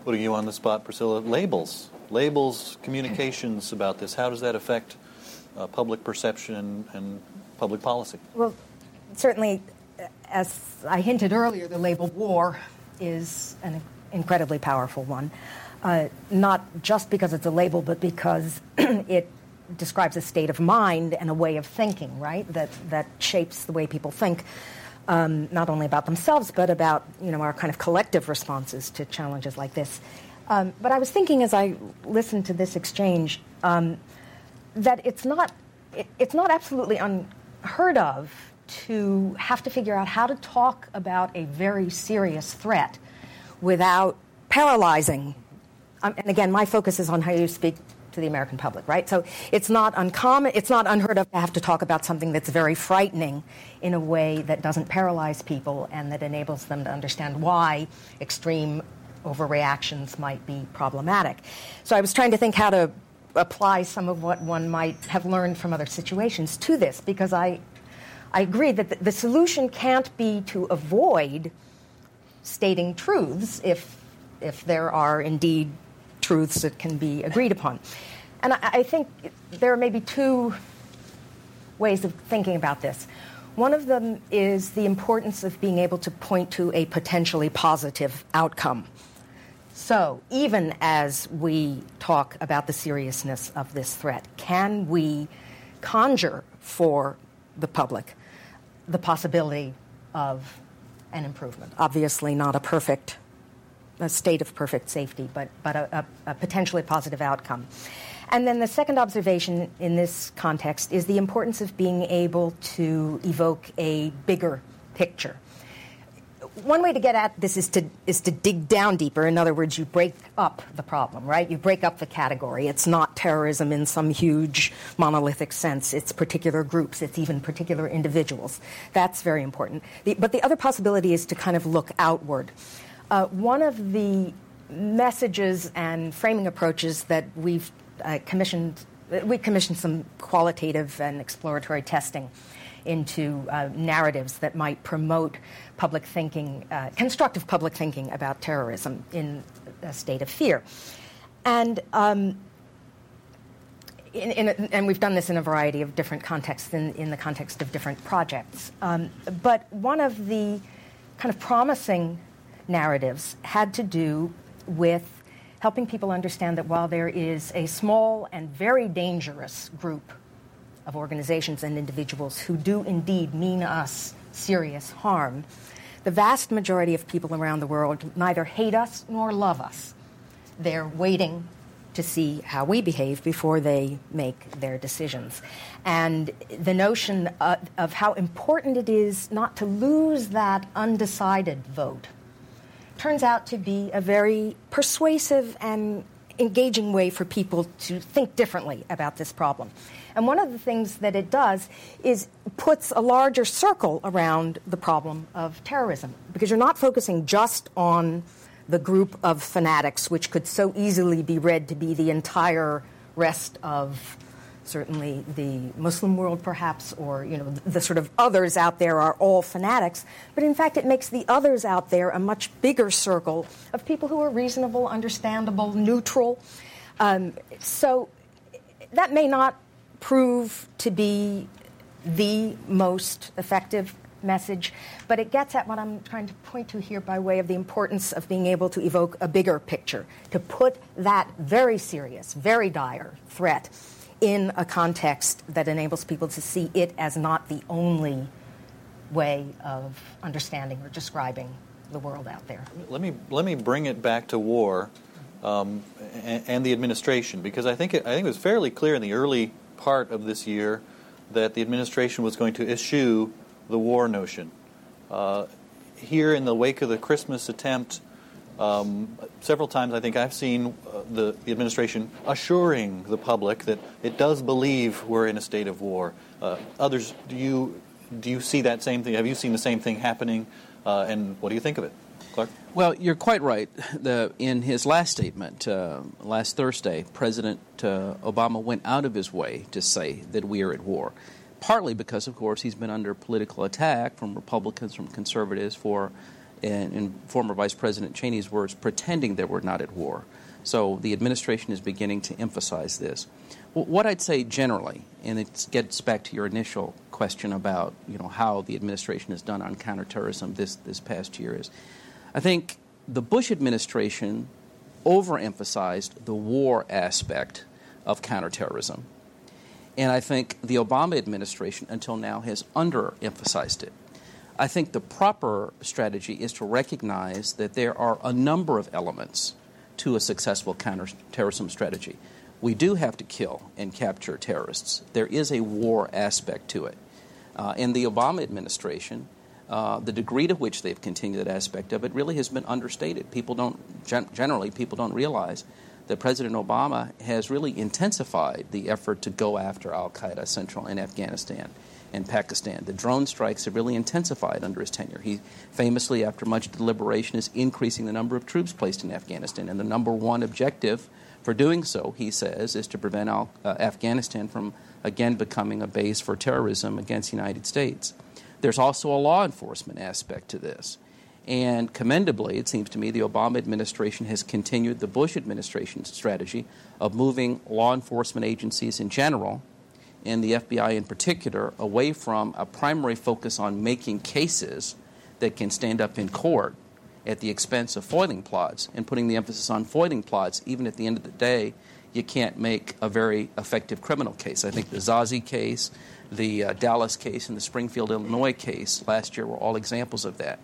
putting you on the spot, Priscilla. Labels, labels, communications about this. How does that affect uh, public perception and public policy? Well, certainly, as I hinted earlier, the label war is an incredibly powerful one. Uh, not just because it's a label, but because it describes a state of mind and a way of thinking, right? That that shapes the way people think um, not only about themselves, but about you know, our kind of collective responses to challenges like this. Um, but I was thinking as I listened to this exchange um, that it's not, it, it's not absolutely unheard of to have to figure out how to talk about a very serious threat without paralyzing. Um, and again, my focus is on how you speak to the American public, right? So it's not uncommon, it's not unheard of to have to talk about something that's very frightening in a way that doesn't paralyze people and that enables them to understand why extreme overreactions might be problematic. So I was trying to think how to apply some of what one might have learned from other situations to this because I I agree that the, the solution can't be to avoid stating truths if if there are indeed truths that can be agreed upon. And I, I think there are maybe two ways of thinking about this. One of them is the importance of being able to point to a potentially positive outcome. So, even as we talk about the seriousness of this threat, can we conjure for the public the possibility of an improvement? Obviously, not a perfect a state of perfect safety, but, but a, a, a potentially positive outcome. And then the second observation in this context is the importance of being able to evoke a bigger picture. One way to get at this is to, is to dig down deeper. In other words, you break up the problem, right? You break up the category. It's not terrorism in some huge monolithic sense. It's particular groups. It's even particular individuals. That's very important. The, but the other possibility is to kind of look outward. Uh, one of the messages and framing approaches that we've uh, commissioned, we commissioned some qualitative and exploratory testing into uh, narratives that might promote public thinking, uh, constructive public thinking about terrorism in a state of fear. And um, in, in a, and we've done this in a variety of different contexts, in, in the context of different projects. Um, but one of the kind of promising narratives had to do with helping people understand that while there is a small and very dangerous group of organizations and individuals who do indeed mean us serious harm, the vast majority of people around the world neither hate us nor love us. They're waiting to see how we behave before they make their decisions. And the notion of, of how important it is not to lose that undecided vote turns out to be a very persuasive and engaging way for people to think differently about this problem. And one of the things that it does is puts a larger circle around the problem of terrorism because you're not focusing just on the group of fanatics, which could so easily be read to be the entire rest of certainly the Muslim world, perhaps, or you know, the, the, sort of others out there are all fanatics. But in fact, it makes the others out there a much bigger circle of people who are reasonable, understandable, neutral. Um, so that may not prove to be the most effective message, but it gets at what I'm trying to point to here by way of the importance of being able to evoke a bigger picture, to put that very serious, very dire threat in a context that enables people to see it as not the only way of understanding or describing the world out there. Let me let me bring it back to war um, and, and, the administration because I think it, I think it was fairly clear in the early part of this year that the administration was going to eschew the war notion. Uh, here in the wake of the Christmas attempt um, several times, I think I've seen uh, the, the, administration assuring the public that it does believe we're in a state of war. Uh, others, do you do you see that same thing? Have you seen the same thing happening? Uh, and what do you think of it, Clark? Well, you're quite right. The, in his last statement uh, last Thursday, President uh, Obama went out of his way to say that we are at war. Partly because, of course, he's been under political attack from Republicans, from conservatives for in, in former Vice President Cheney's words, pretending that we're not at war. So the administration is beginning to emphasize this. Well, what I'd say generally, and it gets back to your initial question about you know how the administration has done on counterterrorism this this past year, is I think the Bush administration overemphasized the war aspect of counterterrorism. And I think the Obama administration until now has underemphasized it. I think the proper strategy is to recognize that there are a number of elements to a successful counterterrorism strategy. We do have to kill and capture terrorists. There is a war aspect to it. Uh, in the Obama administration, uh, the degree to which they've continued that aspect of it really has been understated. People don't gen- generally people don't realize that President Obama has really intensified the effort to go after Al Qaeda Central in Afghanistan and Pakistan. The drone strikes have really intensified under his tenure. He famously, after much deliberation, is increasing the number of troops placed in Afghanistan. And the number one objective for doing so, he says, is to prevent uh, Afghanistan from again becoming a base for terrorism against the United States. There's also a law enforcement aspect to this. And commendably, it seems to me, the Obama administration has continued the Bush administration's strategy of moving law enforcement agencies in general and the FBI in particular away from a primary focus on making cases that can stand up in court at the expense of foiling plots and putting the emphasis on foiling plots, even at the end of the day, you can't make a very effective criminal case. I think the Zazi case, the uh, Dallas case, and the Springfield, Illinois case last year were all examples of that.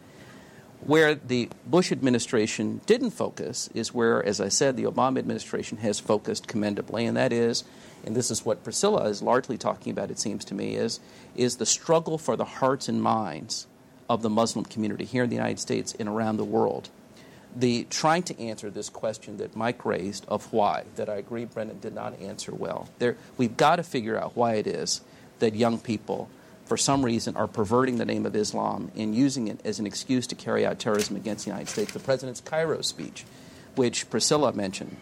Where the Bush administration didn't focus is where, as I said, the Obama administration has focused commendably, and that is, and this is what Priscilla is largely talking about, it seems to me, is, is the struggle for the hearts and minds of the Muslim community here in the United States and around the world. The trying to answer this question that Mike raised of why, that I agree Brennan did not answer well. There, we've got to figure out why it is that young people for some reason, are perverting the name of Islam and using it as an excuse to carry out terrorism against the United States. The president's Cairo speech, which Priscilla mentioned,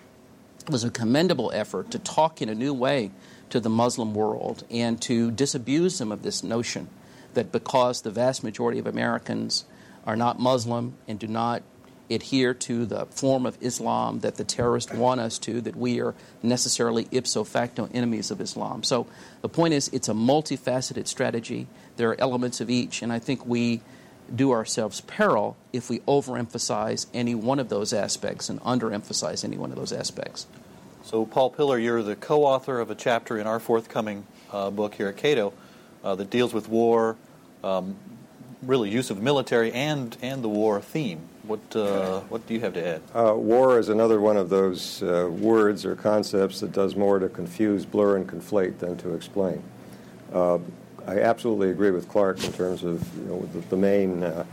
was a commendable effort to talk in a new way to the Muslim world and to disabuse them of this notion that because the vast majority of Americans are not Muslim and do not adhere to the form of Islam that the terrorists want us to, that we are necessarily ipso facto enemies of Islam. So the point is, it's a multifaceted strategy. There are elements of each, and I think we do ourselves peril if we overemphasize any one of those aspects and underemphasize any one of those aspects. So, Paul Pillar, you're the co author of a chapter in our forthcoming uh, book here at Cato uh, that deals with war, um, really use of military and, and the war theme. What, uh, what do you have to add? Uh, war is another one of those uh, words or concepts that does more to confuse, blur, and conflate than to explain. I absolutely agree with Clark in terms of you know, the, the main uh,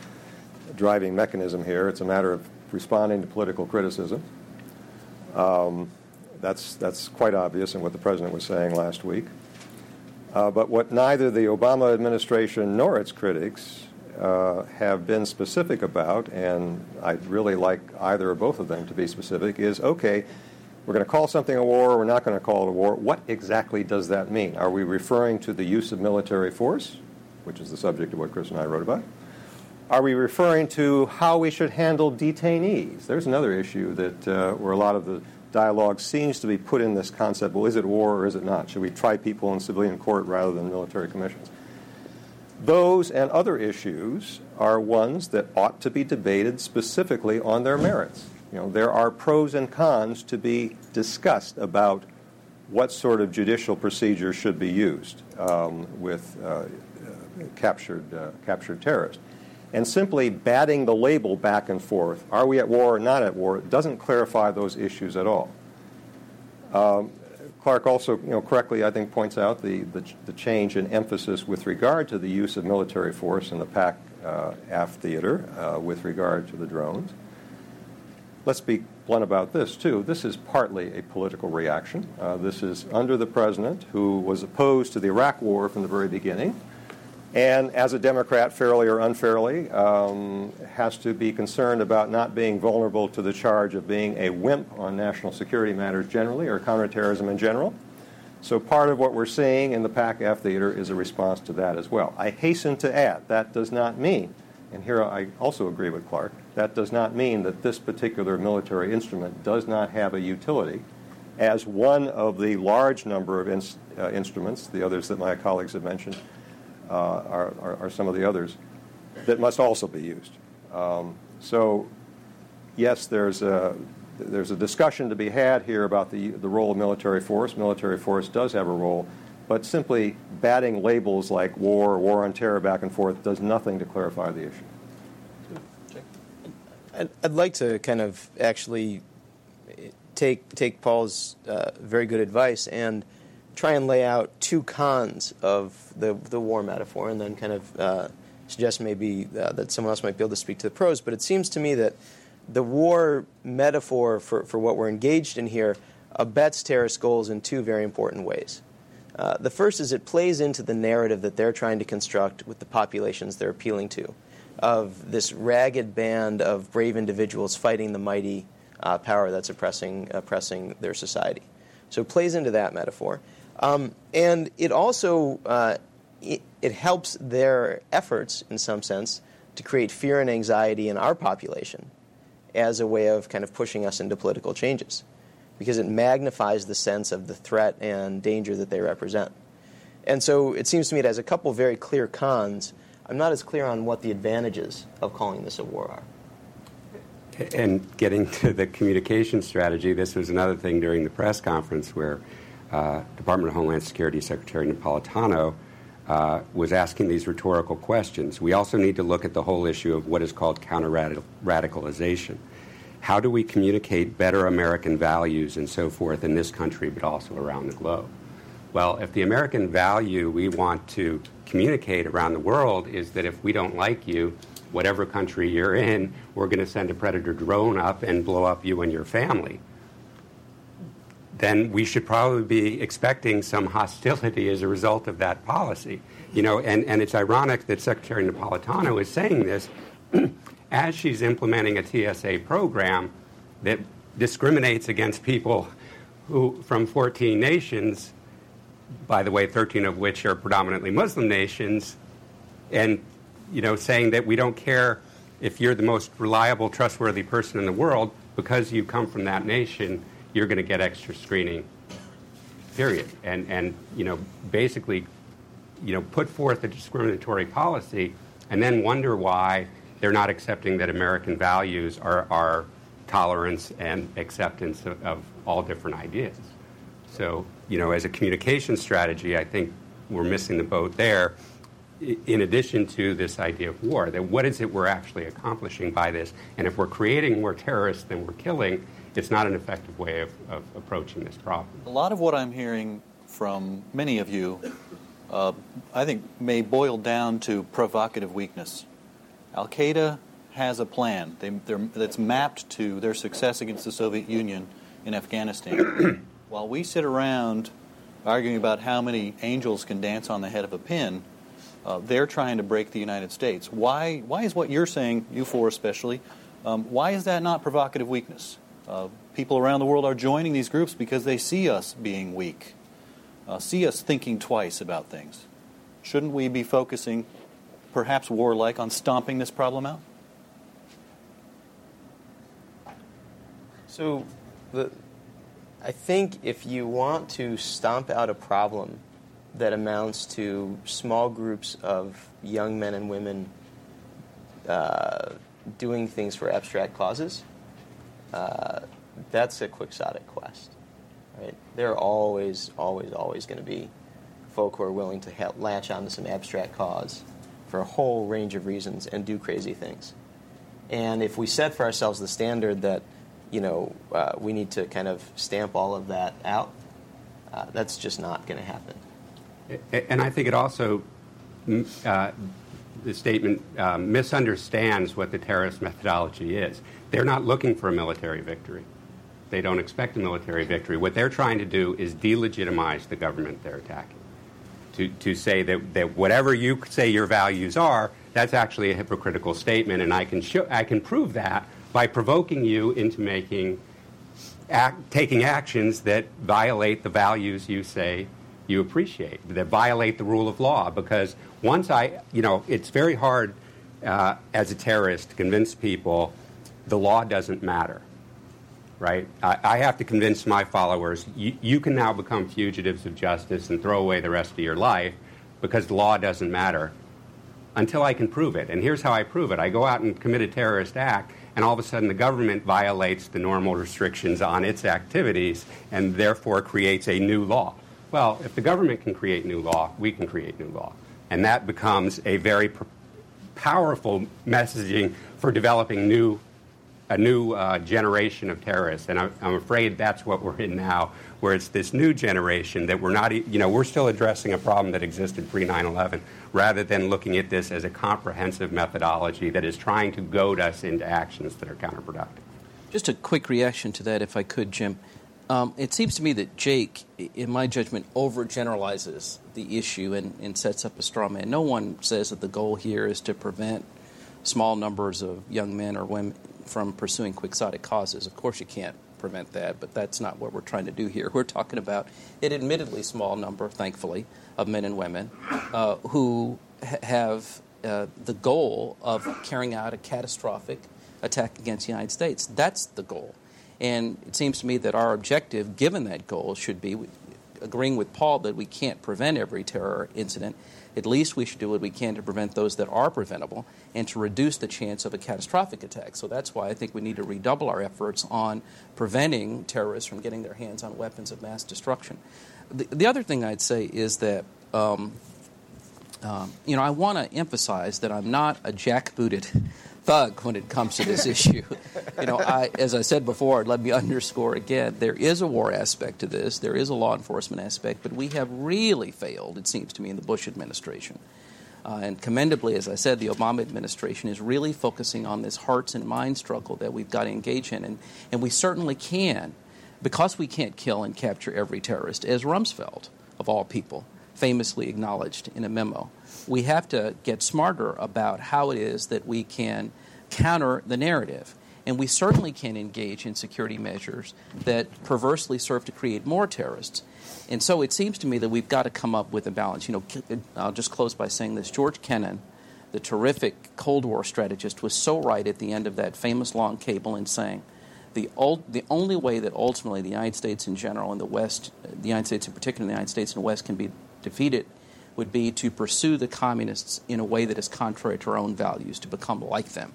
driving mechanism here. It's a matter of responding to political criticism. Um, that's, that's quite obvious in what the president was saying last week. Uh, but what neither the Obama administration nor its critics uh, have been specific about, and I'd really like either or both of them to be specific, is okay, we're going to call something a war, we're not going to call it a war. What exactly does that mean? Are we referring to the use of military force, which is the subject of what Chris and I wrote about? Are we referring to how we should handle detainees? There's another issue that uh, where a lot of the dialogue seems to be put in this concept well, is it war or is it not? Should we try people in civilian court rather than military commissions? Those and other issues are ones that ought to be debated specifically on their merits. You know, there are pros and cons to be discussed about what sort of judicial procedure should be used um, with uh, uh, captured, uh, captured terrorists. And simply batting the label back and forth, are we at war or not at war, doesn't clarify those issues at all. Um, Clark also, you know, correctly, I think, points out the, the, the, change in emphasis with regard to the use of military force in the PAC uh, AF theater uh, with regard to the drones. Let's be blunt about this, too. This is partly a political reaction. Uh, this is under the president, who was opposed to the Iraq War from the very beginning and as a Democrat, fairly or unfairly, um, has to be concerned about not being vulnerable to the charge of being a wimp on national security matters generally or counterterrorism in general. So part of what we're seeing in the PAC-F theater is a response to that as well. I hasten to add that does not mean, and here I also agree with Clark, that does not mean that this particular military instrument does not have a utility as one of the large number of uh, instruments, the others that my colleagues have mentioned, uh, are, are, are, some of the others that must also be used. Um, so, yes, there's a, there's a discussion to be had here about the, the role of military force. Military force does have a role, but simply batting labels like war or war on terror back and forth does nothing to clarify the issue. I'd, like to kind of actually take, take Paul's uh, very good advice and – try and lay out two cons of the, the war metaphor and then kind of uh, suggest maybe uh, that someone else might be able to speak to the pros. But it seems to me that the war metaphor for, for what we're engaged in here abets terrorist goals in two very important ways. Uh, the first is it plays into the narrative that they're trying to construct with the populations they're appealing to, of this ragged band of brave individuals fighting the mighty uh, power that's oppressing, oppressing their society. So it plays into that metaphor. Um, and it also uh, it, it, helps their efforts, in some sense, to create fear and anxiety in our population as a way of kind of pushing us into political changes because it magnifies the sense of the threat and danger that they represent. And so it seems to me it has a couple very clear cons. I'm not as clear on what the advantages of calling this a war are. And getting to the communication strategy, this was another thing during the press conference where uh, Department of Homeland Security Secretary Napolitano uh, was asking these rhetorical questions. We also need to look at the whole issue of what is called counter radicalization. How do we communicate better American values and so forth in this country, but also around the globe? Well, if the American value we want to communicate around the world is that if we don't like you, whatever country you're in, we're going to send a predator drone up and blow up you and your family then we should probably be expecting some hostility as a result of that policy. You know, and, and it's ironic that Secretary Napolitano is saying this as she's implementing a TSA program that discriminates against people who from 14 nations, by the way, 13 of which are predominantly Muslim nations, and you know, saying that we don't care if you're the most reliable, trustworthy person in the world because you come from that nation you're going to get extra screening, period. And, and, you know, basically, you know, put forth a discriminatory policy and then wonder why they're not accepting that American values are, are tolerance and acceptance of, of all different ideas. So, you know, as a communication strategy, I think we're missing the boat there. In addition to this idea of war, that what is it we're actually accomplishing by this? And if we're creating more terrorists than we're killing, it's not an effective way of, of approaching this problem. A lot of what I'm hearing from many of you, uh, I think, may boil down to provocative weakness. Al Qaeda has a plan they, that's mapped to their success against the Soviet Union in Afghanistan. While we sit around arguing about how many angels can dance on the head of a pin, uh, they're trying to break the United States. Why, why is what you're saying, you four especially, um, why is that not provocative weakness? Uh, people around the world are joining these groups because they see us being weak, uh, see us thinking twice about things. Shouldn't we be focusing, perhaps warlike, on stomping this problem out? So, the, I think if you want to stomp out a problem that amounts to small groups of young men and women uh, doing things for abstract causes, uh, that's a quixotic quest. Right? There are always, always, always going to be folk who are willing to ha- latch onto some abstract cause for a whole range of reasons and do crazy things. And if we set for ourselves the standard that, you know, uh, we need to kind of stamp all of that out, uh, that's just not going to happen. And I think it also, uh, the statement uh, misunderstands what the terrorist methodology is. They're not looking for a military victory. They don't expect a military victory. What they're trying to do is delegitimize the government they're attacking. To, to say that, that whatever you say your values are, that's actually a hypocritical statement, and I can, show, I can prove that by provoking you into making, act, taking actions that violate the values you say you appreciate, that violate the rule of law. Because once I, you know, it's very hard uh, as a terrorist to convince people the law doesn't matter, right? I, I have to convince my followers you, you can now become fugitives of justice and throw away the rest of your life because the law doesn't matter until I can prove it. And here's how I prove it I go out and commit a terrorist act, and all of a sudden the government violates the normal restrictions on its activities and therefore creates a new law. Well, if the government can create new law, we can create new law. And that becomes a very pr- powerful messaging for developing new a new uh, generation of terrorists, and I'm, I'm, afraid that's what we're in now, where it's this new generation that we're not, you know, we're still addressing a problem that existed pre 9 11, rather than looking at this as a comprehensive methodology that is trying to goad us into actions that are counterproductive. Just a quick reaction to that, if I could, Jim. Um, it seems to me that Jake, in my judgment, overgeneralizes the issue and, and sets up a straw man. No one says that the goal here is to prevent small numbers of young men or women from pursuing quixotic causes. Of course, you can't prevent that, but that's not what we're trying to do here. We're talking about an admittedly small number, thankfully, of men and women uh, who ha- have uh, the goal of carrying out a catastrophic attack against the United States. That's the goal. And it seems to me that our objective, given that goal, should be agreeing with Paul that we can't prevent every terror incident. At least we should do what we can to prevent those that are preventable and to reduce the chance of a catastrophic attack. So that's why I think we need to redouble our efforts on preventing terrorists from getting their hands on weapons of mass destruction. The, the other thing I'd say is that um, um, you know, I want to emphasize that I'm not a jackbooted thug when it comes to this issue. You know, I, as I said before, let me underscore again: there is a war aspect to this, there is a law enforcement aspect, but we have really failed, it seems to me, in the Bush administration. Uh, and commendably, as I said, the Obama administration is really focusing on this hearts and minds struggle that we've got to engage in, and, and we certainly can, because we can't kill and capture every terrorist, as Rumsfeld, of all people, famously acknowledged in a memo. We have to get smarter about how it is that we can counter the narrative. And we certainly can engage in security measures that perversely serve to create more terrorists. And so it seems to me that we've got to come up with a balance. You know, I'll just close by saying this George Kennan, the terrific Cold War strategist, was so right at the end of that famous long cable in saying, the, old, the only way that ultimately the United States in general and the West, the United States in particular, the United States and the West can be defeated would be to pursue the communists in a way that is contrary to our own values, to become like them.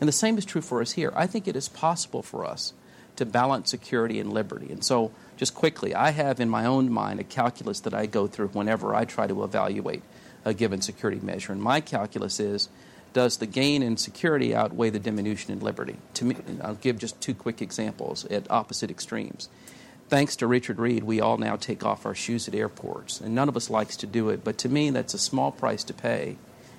And the same is true for us here. I think it is possible for us to balance security and liberty. And so, just quickly, I have in my own mind a calculus that I go through whenever I try to evaluate a given security measure. And my calculus is does the gain in security outweigh the diminution in liberty? To me, I'll give just two quick examples at opposite extremes thanks to Richard Reid, we all now take off our shoes at airports. And none of us likes to do it, but to me, that's a small price to pay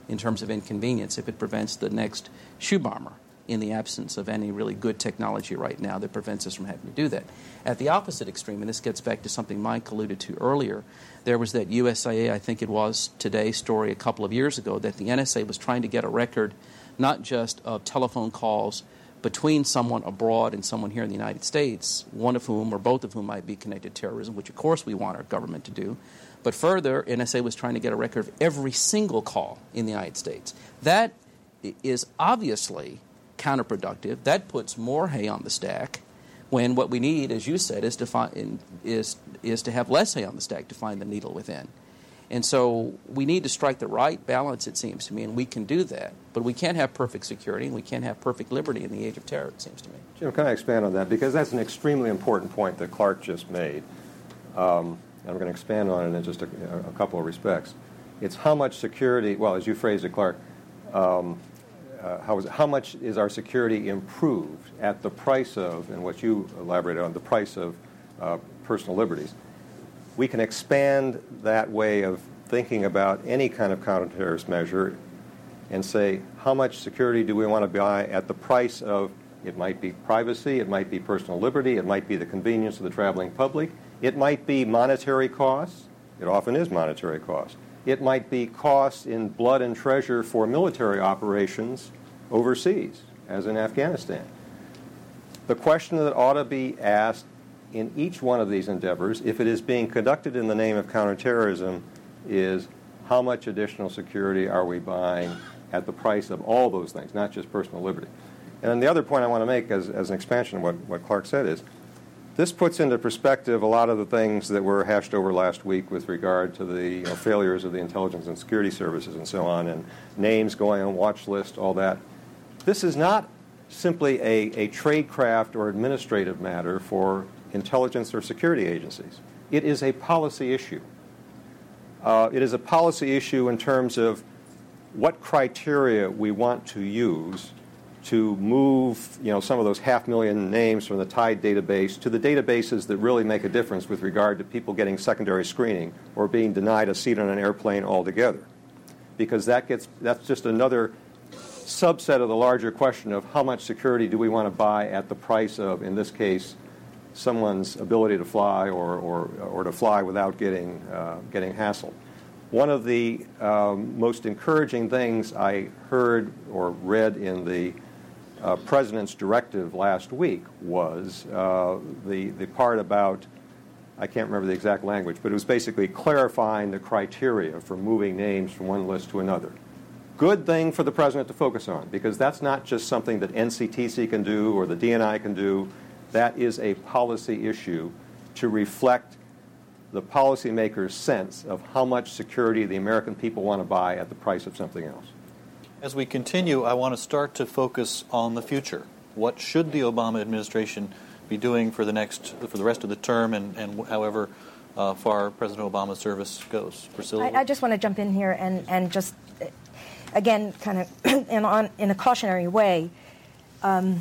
in terms of inconvenience if it prevents the next shoe bomber in the absence of any really good technology right now that prevents us from having to do that. At the opposite extreme, and this gets back to something Mike alluded to earlier, there was that USA, I think it was today, story a couple of years ago that the NSA was trying to get a record not just of telephone calls between someone abroad and someone here in the United States, one of whom or both of whom might be connected to terrorism, which of course we want our government to do. But further, NSA was trying to get a record of every single call in the United States. That is obviously counterproductive. That puts more hay on the stack when what we need, as you said, is to, find, is, is to have less hay on the stack to find the needle within. And so we need to strike the right balance, it seems to me, and we can do that. But we can't have perfect security and we can't have perfect liberty in the age of terror, it seems to me. Jim, can I expand on that? Because that's an extremely important point that Clark just made. Um, I'm going to expand on it in just a, a, couple of respects. It's how much security, well, as you phrased it, Clark, um, uh, how, is, how much is our security improved at the price of, and what you elaborated on, the price of uh, personal liberties? We can expand that way of thinking about any kind of counterterrorist measure and say, how much security do we want to buy at the price of it might be privacy, it might be personal liberty, it might be the convenience of the traveling public, it might be monetary costs, it often is monetary costs, it might be costs in blood and treasure for military operations overseas, as in Afghanistan. The question that ought to be asked in each one of these endeavors, if it is being conducted in the name of counterterrorism, is how much additional security are we buying at the price of all those things, not just personal liberty. And then the other point I want to make as, as an expansion of what, what Clark said is this puts into perspective a lot of the things that were hashed over last week with regard to the you know, failures of the intelligence and security services and so on, and names going on watch list, all that. This is not simply a, a tradecraft or administrative matter for intelligence or security agencies. It is a policy issue. Uh, it is a policy issue in terms of what criteria we want to use to move you know, some of those half million names from the TIDE database to the databases that really make a difference with regard to people getting secondary screening or being denied a seat on an airplane altogether. Because that gets, that's just another subset of the larger question of how much security do we want to buy at the price of, in this case, someone's ability to fly or, or, or to fly without getting, uh, getting hassled. One of the um, most encouraging things I heard or read in the uh, president's directive last week was uh, the, the part about, I can't remember the exact language, but it was basically clarifying the criteria for moving names from one list to another. good thing for the president to focus on because that's not just something that NCTC can do or the DNI can do. That is a policy issue to reflect the policymaker's sense of how much security the American people want to buy at the price of something else. As we continue, I want to start to focus on the future. What should the Obama administration be doing for the next, for the rest of the term, and, and however uh, far President Obama's service goes? Priscilla, I, I just want to jump in here and, and just again, kind of in, on, in a cautionary way, um,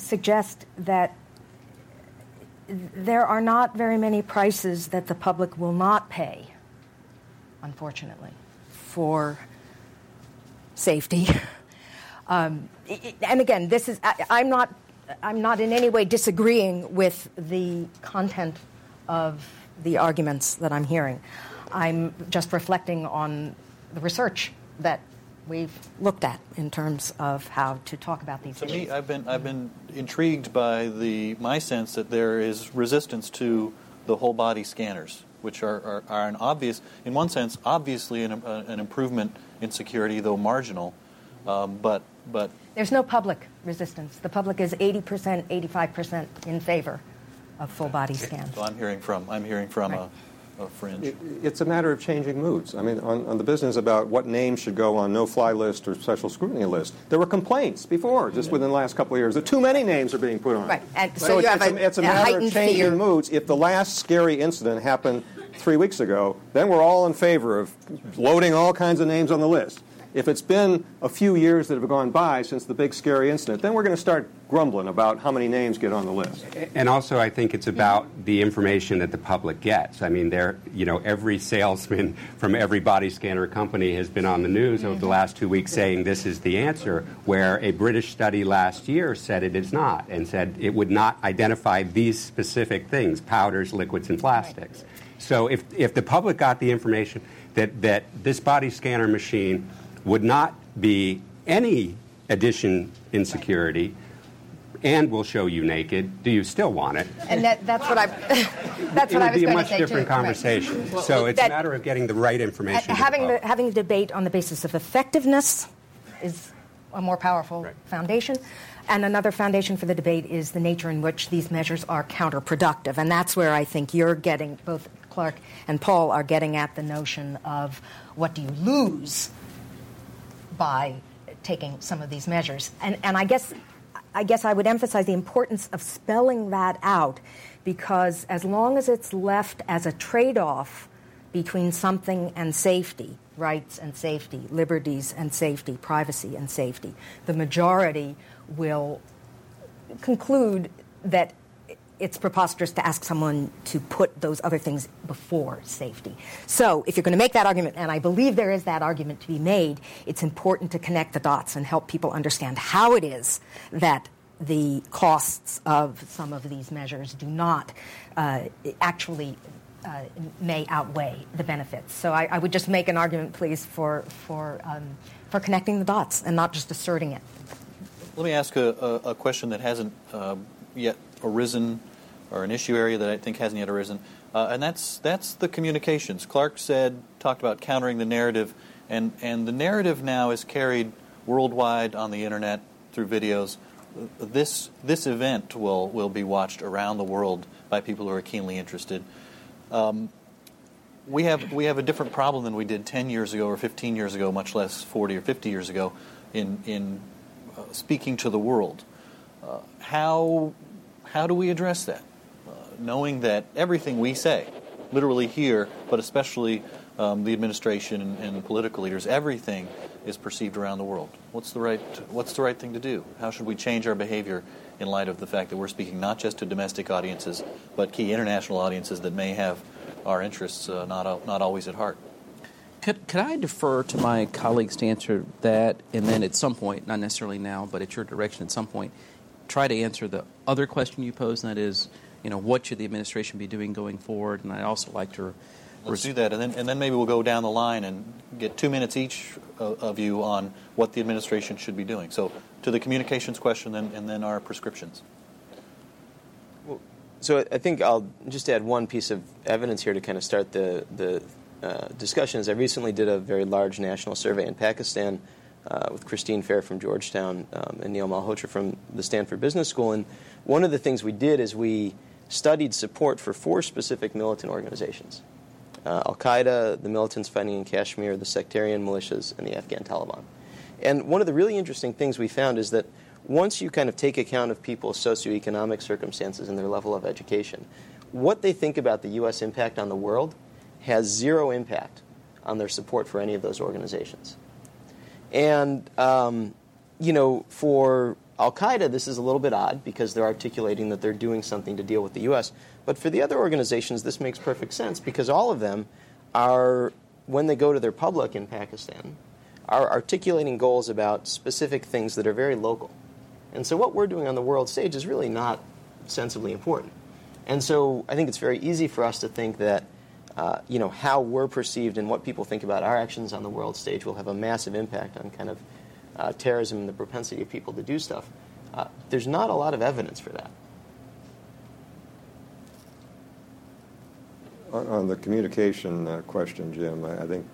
suggest that there are not very many prices that the public will not pay, unfortunately, for safety. Um, and again, this is I, am not I'm not in any way disagreeing with the content of the arguments that I'm hearing. I'm just reflecting on the research that we've looked at in terms of how to talk about these to issues. me, I've been I've been intrigued by the my sense that there is resistance to the whole body scanners, which are, are, are an obvious, in one sense, obviously an, uh, an improvement in security, though marginal. Um, but but there's no public resistance. The public is 80%, 85% in favor of full body scans. So I'm hearing from I'm hearing from right. a fringe? It, it's a matter of changing moods. I mean, on, on, the business about what names should go on no-fly list or special scrutiny list, there were complaints before, just mm-hmm. within the last couple of years, that too many names are being put on. Right, and so, so it's, it's a, a, it's a a matter of changing fear. moods. If the last scary incident happened three weeks ago, then we're all in favor of loading all kinds of names on the list. If it's been a few years that have gone by since the big scary incident, then we're going to start grumbling about how many names get on the list. And also, I think it's about the information that the public gets. I mean, there, you know, every salesman from every body scanner company has been on the news over the mm-hmm. last two weeks saying this is the answer. Where a British study last year said it is not, and said it would not identify these specific things: powders, liquids, and plastics. So, if if the public got the information that that this body scanner machine would not be any addition in security and will show you naked, do you still want it? And that, that's what I that's it what I would was be a much different too. conversation. Right. so it's that, a matter of getting the right information. having the, the, having a debate on the basis of effectiveness is a more powerful Right. foundation. And another foundation for the debate is the nature in which these measures are counterproductive. And that's where I think you're getting, both Clark and Paul are getting at the notion of what do you lose by taking some of these measures. And, and I, guess, I guess I would emphasize the importance of spelling that out because as long as it's left as a trade off between something and safety, rights and safety, liberties and safety, privacy and safety, the majority will conclude that it's preposterous to ask someone to put those other things before safety. So, if you're going to make that argument, and I believe there is that argument to be made, it's important to connect the dots and help people understand how it is that the costs of some of these measures do not uh, actually uh, may outweigh the benefits. So, I, I, would just make an argument, please, for for um, for connecting the dots and not just asserting it. Let me ask a, a, a question that hasn't uh, yet arisen or an issue area that I think hasn't yet arisen, uh, and that's that's the communications. Clark said talked about countering the narrative, and and the narrative now is carried worldwide on the internet through videos. This this event will will be watched around the world by people who are keenly interested. Um, we have we have a different problem than we did 10 years ago or 15 years ago, much less 40 or 50 years ago, in in uh, speaking to the world. Uh, how how do we address that? Knowing that everything we say, literally here, but especially um, the administration and, and, political leaders, everything is perceived around the world. What's the right What's the right thing to do? How should we change our behavior in light of the fact that we're speaking not just to domestic audiences, but key international audiences that may have our interests uh, not not always at heart? Could, could I defer to my colleagues to answer that, and then at some point, not necessarily now, but at your direction at some point, try to answer the other question you posed, and that is you know, what should the administration be doing going forward? And I'd also like to. Let's do that, and then, and then maybe we'll go down the line and get two minutes each of you on what the administration should be doing. So, to the communications question, then, and then our prescriptions. Well, so I think I'll just add one piece of evidence here to kind of start the, the uh, discussion is I recently did a very large national survey in Pakistan uh, with Christine Fair from Georgetown um, and Neil Malhotra from the Stanford Business School. And one of the things we did is we studied support for four specific militant organizations uh, Al Qaeda, the militants fighting in Kashmir, the sectarian militias, and the Afghan Taliban. And one of the really interesting things we found is that once you kind of take account of people's socioeconomic circumstances and their level of education, what they think about the U.S. impact on the world has zero impact on their support for any of those organizations. And, um, you know, for Al Qaeda, this is a little bit odd because they're articulating that they're doing something to deal with the U.S. But for the other organizations, this makes perfect sense because all of them are, when they go to their public in Pakistan, are articulating goals about specific things that are very local. And so what we're doing on the world stage is really not sensibly important. And so I think it's very easy for us to think that uh, you know how we're perceived and what people think about our actions on the world stage will have a massive impact on kind of uh, terrorism and the propensity of people to do stuff. Uh, there's not a lot of evidence for that. On, on the communication uh, question, Jim, I, I think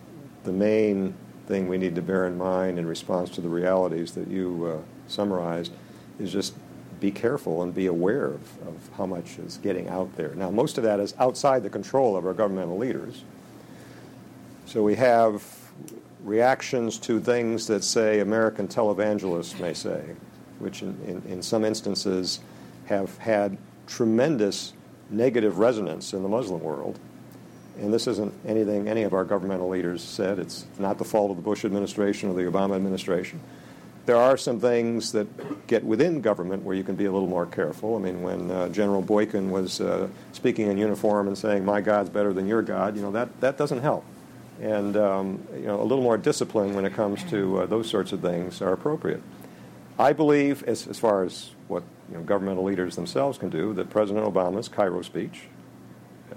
the main thing we need to bear in mind in response to the realities that you uh, summarized is just be careful and be aware of, of how much is getting out there. Now, most of that is outside the control of our governmental leaders. So we have reactions to things that, say, American televangelists may say, which in, in, in some instances have had tremendous negative resonance in the Muslim world. And this isn't anything any of our governmental leaders said. It's not the fault of the Bush administration or the Obama administration there are some things that get within government where you can be a little more careful. I mean, when uh, General Boykin was uh, speaking in uniform and saying, "My God's better than your God," you know that that doesn't help. And um, you know, a little more discipline when it comes to uh, those sorts of things are appropriate. I believe, as, as far as what you know, governmental leaders themselves can do, that President Obama's Cairo speech,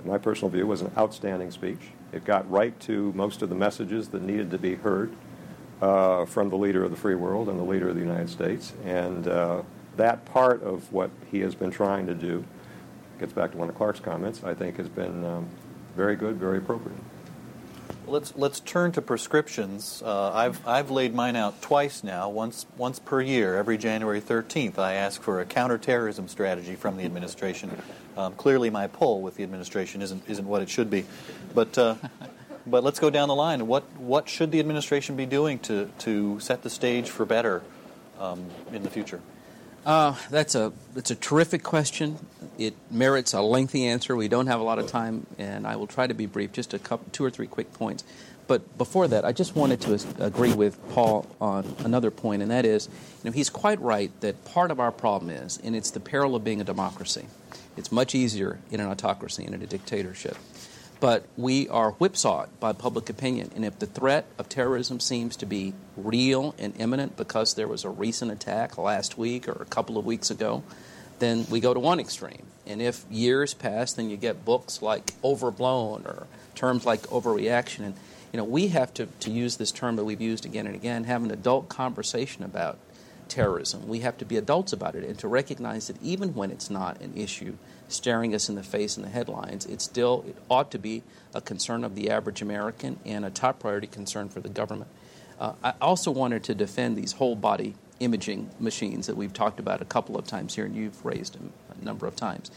my personal view, was an outstanding speech. It got right to most of the messages that needed to be heard uh, from the leader of the free world and the leader of the United States. And uh, that part of what he has been trying to do gets back to one of Clark's comments, I think has been um, very good, very appropriate. Let's let's turn to prescriptions. Uh, I've I've laid mine out twice now. Once once per year, every January 13th, I ask for a counterterrorism strategy from the administration. Um, clearly, my pull with the administration isn't isn't what it should be, but uh, but let's go down the line. What what should the administration be doing to to set the stage for better um, in the future? Uh, that's a that's a terrific question. It merits a lengthy answer. We don't have a lot of time, and I will try to be brief. Just a couple, two or three quick points. But before that, I just wanted to agree with Paul on another point, and that is, you know, he's quite right that part of our problem is, and it's the peril of being a democracy. It's much easier in an autocracy and in a dictatorship but we are whipsawed by public opinion. And if the threat of terrorism seems to be real and imminent because there was a recent attack last week or a couple of weeks ago, then we go to one extreme. And if years pass, then you get books like overblown or terms like overreaction. And you know, we have to, to use this term that we've used again and again, have an adult conversation about terrorism. We have to be adults about it and to recognize that even when it's not an issue staring us in the face in the headlines, it still it ought to be a concern of the average American and a top priority concern for the government. Uh, I also wanted to defend these whole body imaging machines that we've talked about a couple of times here, and you've raised a number of times.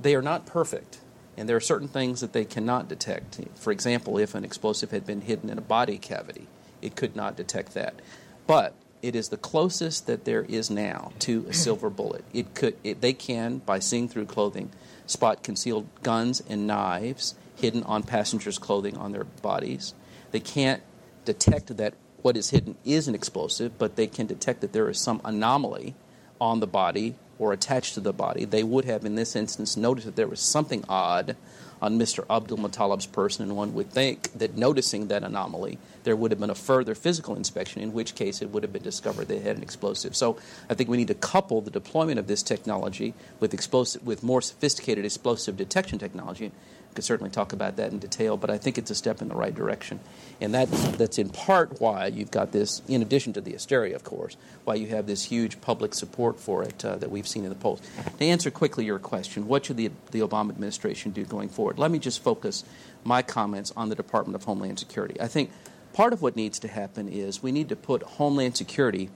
They are not perfect, and there are certain things that they cannot detect. For example, if an explosive had been hidden in a body cavity, it could not detect that. But it is the closest that there is now to a mm-hmm. silver bullet. It could, it, they can, by seeing through clothing, spot concealed guns and knives hidden on passengers' clothing on their bodies. They can't detect that what is hidden is an explosive, but they can detect that there is some anomaly on the body or attached to the body. They would have, in this instance, noticed that there was something odd on Mr. Abdulmutallab's person, and one would think that noticing that anomaly, there would have been a further physical inspection, in which case it would have been discovered they had an explosive. So I think we need to couple the deployment of this technology with explosive, with more sophisticated explosive detection technology could certainly talk about that in detail, but I think it's a step in the right direction. And that, that's in part why you've got this, in addition to the hysteria, of course, why you have this huge public support for it uh, that we've seen in the polls. To answer quickly your question, what should the, the Obama administration do going forward? Let me just focus my comments on the Department of Homeland Security. I think part of what needs to happen is we need to put Homeland Security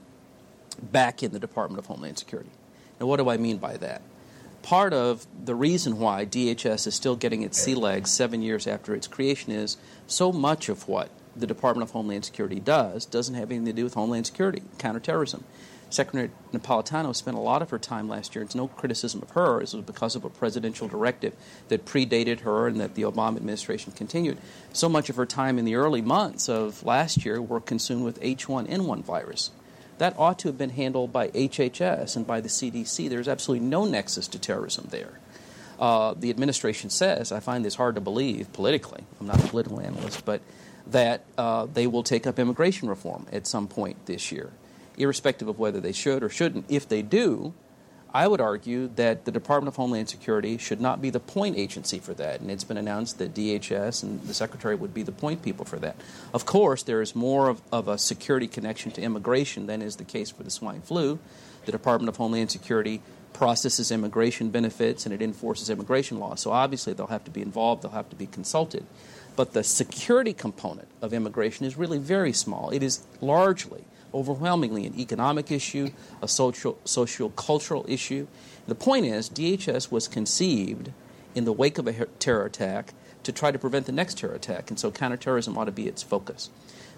back in the Department of Homeland Security. Now, what do I mean by that? Part of the reason why DHS is still getting its sea legs seven years after its creation is so much of what the Department of Homeland Security does doesn't have anything to do with Homeland Security, counterterrorism. Secretary Napolitano spent a lot of her time last year. It's no criticism of her. It was because of a presidential directive that predated her and that the Obama administration continued. So much of her time in the early months of last year were consumed with H1N1 virus. That ought to have been handled by HHS and by the CDC. There's absolutely no nexus to terrorism there. Uh, the administration says, I find this hard to believe politically, I'm not a political analyst, but that uh, they will take up immigration reform at some point this year, irrespective of whether they should or shouldn't. If they do, I would argue that the Department of Homeland Security should not be the point agency for that, and it's been announced that DHS and the Secretary would be the point people for that. Of course, there is more of, of a security connection to immigration than is the case for the swine flu. The Department of Homeland Security processes immigration benefits and it enforces immigration laws, so obviously they'll have to be involved, they'll have to be consulted. But the security component of immigration is really very small. It is largely overwhelmingly an economic issue, a social, social cultural issue. The point is, DHS was conceived in the wake of a terror attack to try to prevent the next terror attack, and so counterterrorism ought to be its focus.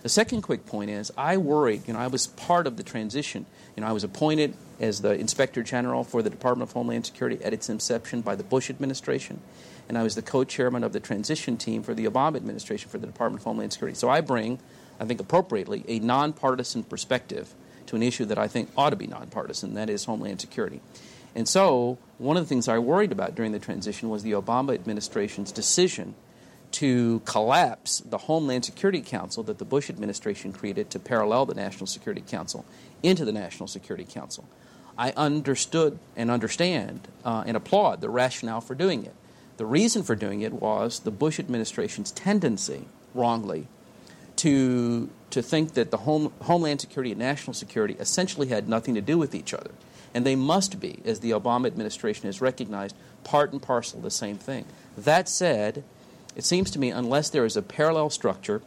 The second quick point is, I worried, you know, I was part of the transition. You know, I was appointed as the Inspector General for the Department of Homeland Security at its inception by the Bush administration, and I was the co chairman of the transition team for the Obama administration for the Department of Homeland Security. So I bring I think appropriately, a nonpartisan perspective to an issue that I think ought to be nonpartisan, that is Homeland Security. And so, one of the things I worried about during the transition was the Obama administration's decision to collapse the Homeland Security Council that the Bush administration created to parallel the National Security Council into the National Security Council. I understood and understand uh, and applaud the rationale for doing it. The reason for doing it was the Bush administration's tendency, wrongly, to, to think that the home, Homeland Security and national security essentially had nothing to do with each other. And they must be, as the Obama administration has recognized, part and parcel the same thing. That said, it seems to me, unless there is a parallel structure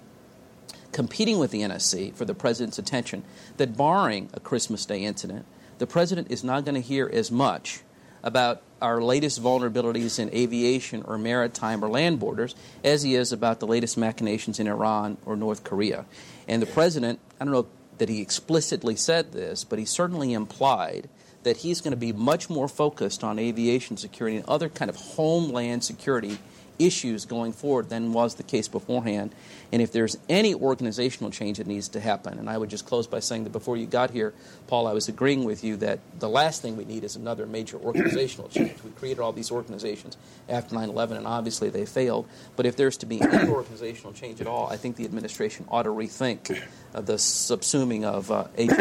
competing with the NSC for the president's attention, that barring a Christmas Day incident, the president is not going to hear as much about our latest vulnerabilities in aviation or maritime or land borders as he is about the latest machinations in Iran or North Korea. And the president, I don't know that he explicitly said this, but he certainly implied that he's going to be much more focused on aviation security and other kind of homeland security issues going forward than was the case beforehand. And if there's any organizational change that needs to happen, and I would just close by saying that before you got here, Paul, I was agreeing with you that the last thing we need is another major organizational change. We created all these organizations after 9 11, and obviously they failed. But if there's to be any organizational change at all, I think the administration ought to rethink uh, the subsuming of uh, into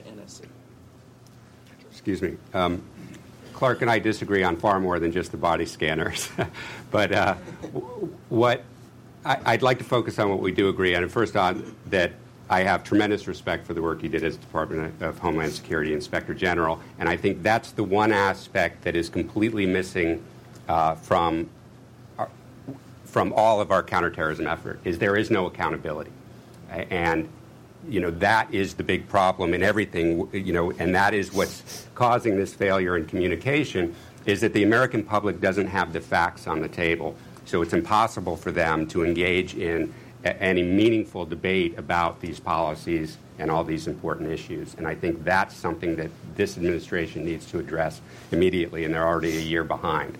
NSC. Excuse me. Um, Clark and I disagree on far more than just the body scanners. but uh, what I, would like to focus on what we do agree on. first on that I have tremendous respect for the work he did as Department of Homeland Security Inspector General, and I think that's the one aspect that is completely missing uh, from our, from all of our counterterrorism effort. Is there is no accountability, and you know that is the big problem in everything you know and that is what's causing this failure in communication is that the american public doesn't have the facts on the table. So it's impossible for them to engage in a- any meaningful debate about these policies and all these important issues. And i think that's something that this administration needs to address immediately and they're already a year behind.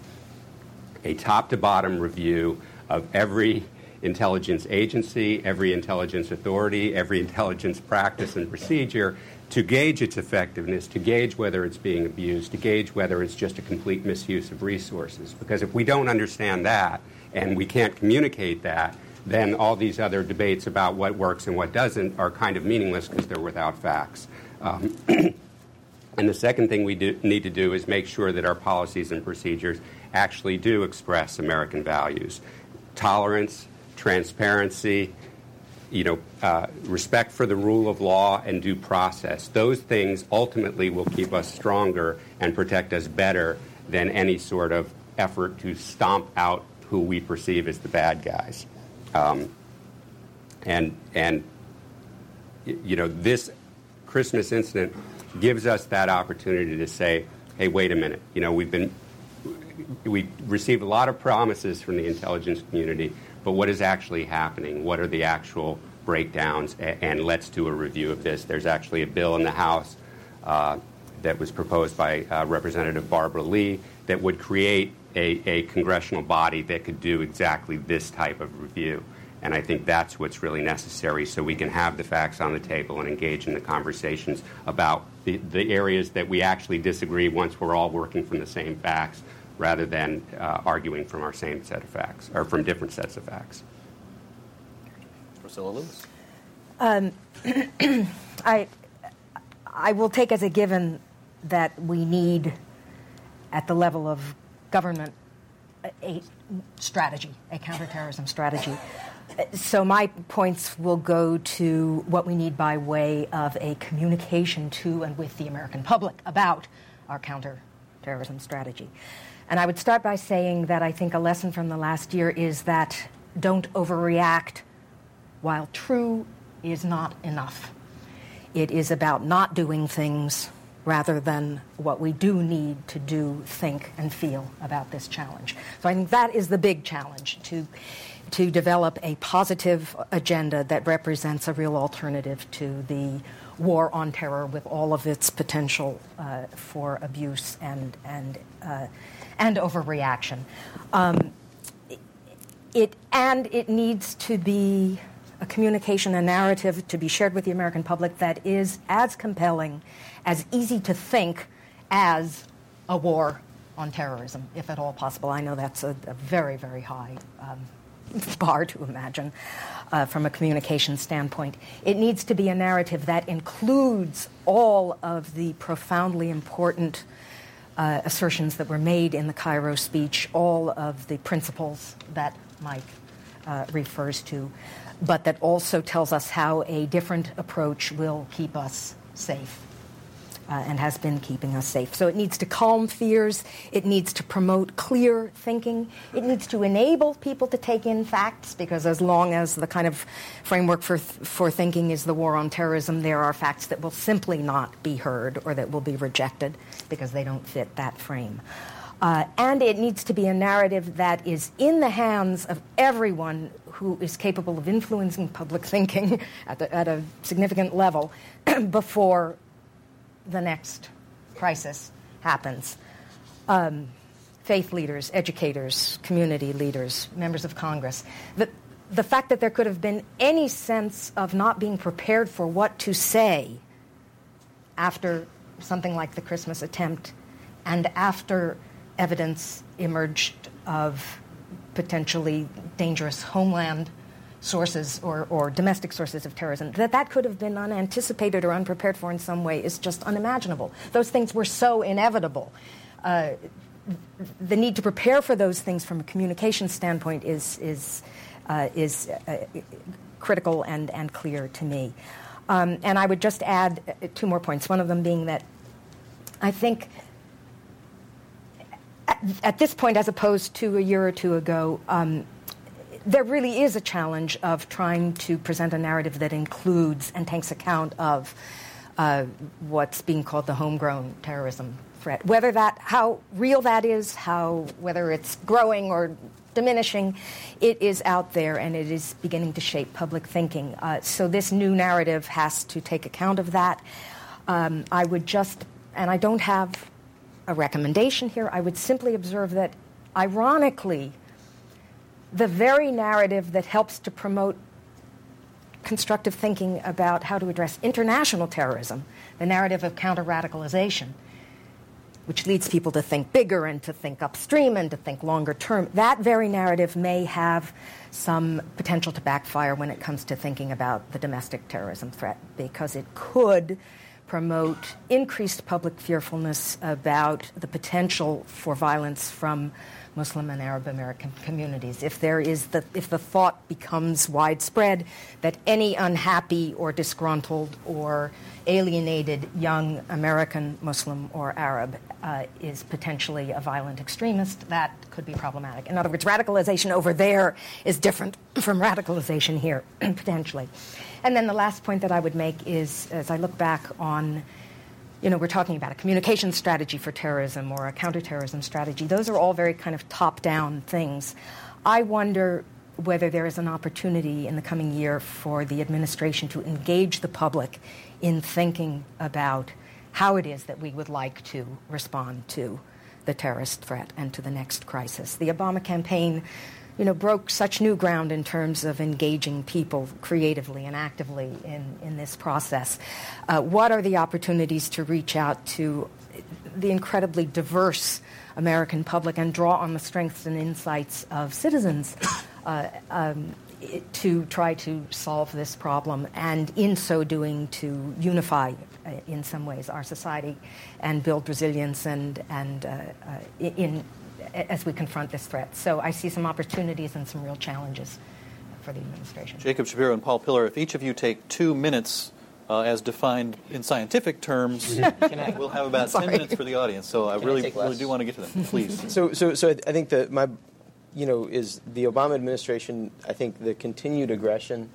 A top to bottom review of every intelligence agency, every intelligence authority, every intelligence practice and procedure to gauge its effectiveness, to gauge whether it's being abused, to gauge whether it's just a complete misuse of resources. Because if we don't understand that and we can't communicate that, then all these other debates about what works and what doesn't are kind of meaningless because they're without facts. Um, and the second thing we do, need to do is make sure that our policies and procedures actually do express American values tolerance, transparency, you know, uh, respect for the rule of law and due process. Those things ultimately will keep us stronger and protect us better than any sort of effort to stomp out who we perceive as the bad guys. Um, and and you know this Christmas incident gives us that opportunity to say, hey, wait a minute. You know, we've been we received a lot of promises from the intelligence community, but what is actually happening? What are the actual breakdowns? And let's do a review of this. There's actually a bill in the House uh, that was proposed by uh, Representative Barbara Lee that would create a, a congressional body that could do exactly this type of review. And I think that's what's really necessary so we can have the facts on the table and engage in the conversations about the, the areas that we actually disagree once we're all working from the same facts rather than uh, arguing from our same set of facts or from different sets of facts. Priscilla Lewis. Um, I, I will take as a given that we need, at the level of government, a, a strategy, a counterterrorism strategy. So my points will go to what we need by way of a communication to and with the American public about our counterterrorism strategy. And I would start by saying that I think a lesson from the last year is that don't overreact, while true, is not enough. It is about not doing things rather than what we do need to do, think, and feel about this challenge. So I think that is the big challenge to, to develop a positive agenda that represents a real alternative to the war on terror with all of its potential uh, for abuse and, and uh, and overreaction. Um, it, and it needs to be a communication, a narrative to be shared with the American public that is as compelling, as easy to think as a war on terrorism, if at all possible. I know that's a, a very, very high um, bar to imagine uh, from a communication standpoint. It needs to be a narrative that includes all of the profoundly important uh, assertions that were made in the Cairo speech, all of the principles that Mike uh, refers to, but that also tells us how a different approach will keep us safe uh, and has been keeping us safe. So it needs to calm fears. It needs to promote clear thinking. It needs to enable people to take in facts because as long as the kind of framework for, for thinking is the war on terrorism, there are facts that will simply not be heard or that will be rejected because they don't fit that frame. Uh, and it needs to be a narrative that is in the hands of everyone who is capable of influencing public thinking at, the, at a significant level before the next crisis happens. Um, faith leaders, educators, community leaders, members of Congress. The, the fact that there could have been any sense of not being prepared for what to say after something like the Christmas attempt and after evidence emerged of potentially dangerous homeland sources or, or domestic sources of terrorism, that that could have been unanticipated or unprepared for in some way is just unimaginable. Those things were so inevitable. Uh, the need to prepare for those things from a communication standpoint is, is, uh, is uh, critical and, and clear to me. Um, and I would just add uh, two more points, one of them being that I think at, at this point, as opposed to a year or two ago, um, there really is a challenge of trying to present a narrative that includes and takes account of uh, what's being called the homegrown terrorism threat. Whether that, how real that is, how whether it's growing or diminishing, it is out there and it is beginning to shape public thinking. Uh, so this new narrative has to take account of that. Um, I would just, and I don't have a recommendation here. I would simply observe that, ironically the very narrative that helps to promote constructive thinking about how to address international terrorism, the narrative of counter radicalization, which leads people to think bigger and to think upstream and to think longer term, that very narrative may have some potential to backfire when it comes to thinking about the domestic terrorism threat because it could promote increased public fearfulness about the potential for violence from Muslim and Arab American communities. If there is the if the thought becomes widespread that any unhappy or disgruntled or alienated young American Muslim or Arab uh, is potentially a violent extremist, that could be problematic. In other words, radicalization over there is different from radicalization here, potentially. And then the last point that I would make is as I look back on you know, we're talking about a communication strategy for terrorism or a counterterrorism strategy. Those are all very kind of top down things. I wonder whether there is an opportunity in the coming year for the administration to engage the public in thinking about how it is that we would like to respond to the terrorist threat and to the next crisis. The Obama campaign you know, broke such new ground in terms of engaging people creatively and actively in, in this process. Uh, what are the opportunities to reach out to the incredibly diverse American public and draw on the strengths and insights of citizens uh, um, to try to solve this problem, and in so doing, to unify uh, in some ways our society and build resilience and, and uh, uh, in as we confront this threat. So I see some opportunities and some real challenges for the administration. Jacob Shapiro and Paul Pillar, if each of you take two minutes uh, as defined in scientific terms, we'll have about 10 minutes for the audience. So I really, I really do want to get to them. Please. so, so, so I think that my, you know, is the Obama administration, I think the continued aggression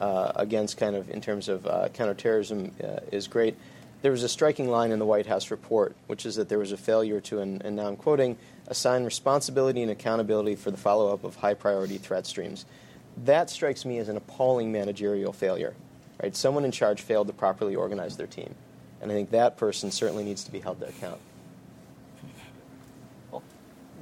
uh, against kind of, in terms of uh, counterterrorism, uh, is great. There was a striking line in the White House report, which is that there was a failure to, and, and now I'm quoting, assign responsibility and accountability for the follow up of high priority threat streams. That strikes me as an appalling managerial failure. Right? Someone in charge failed to properly organize their team. And I think that person certainly needs to be held to account.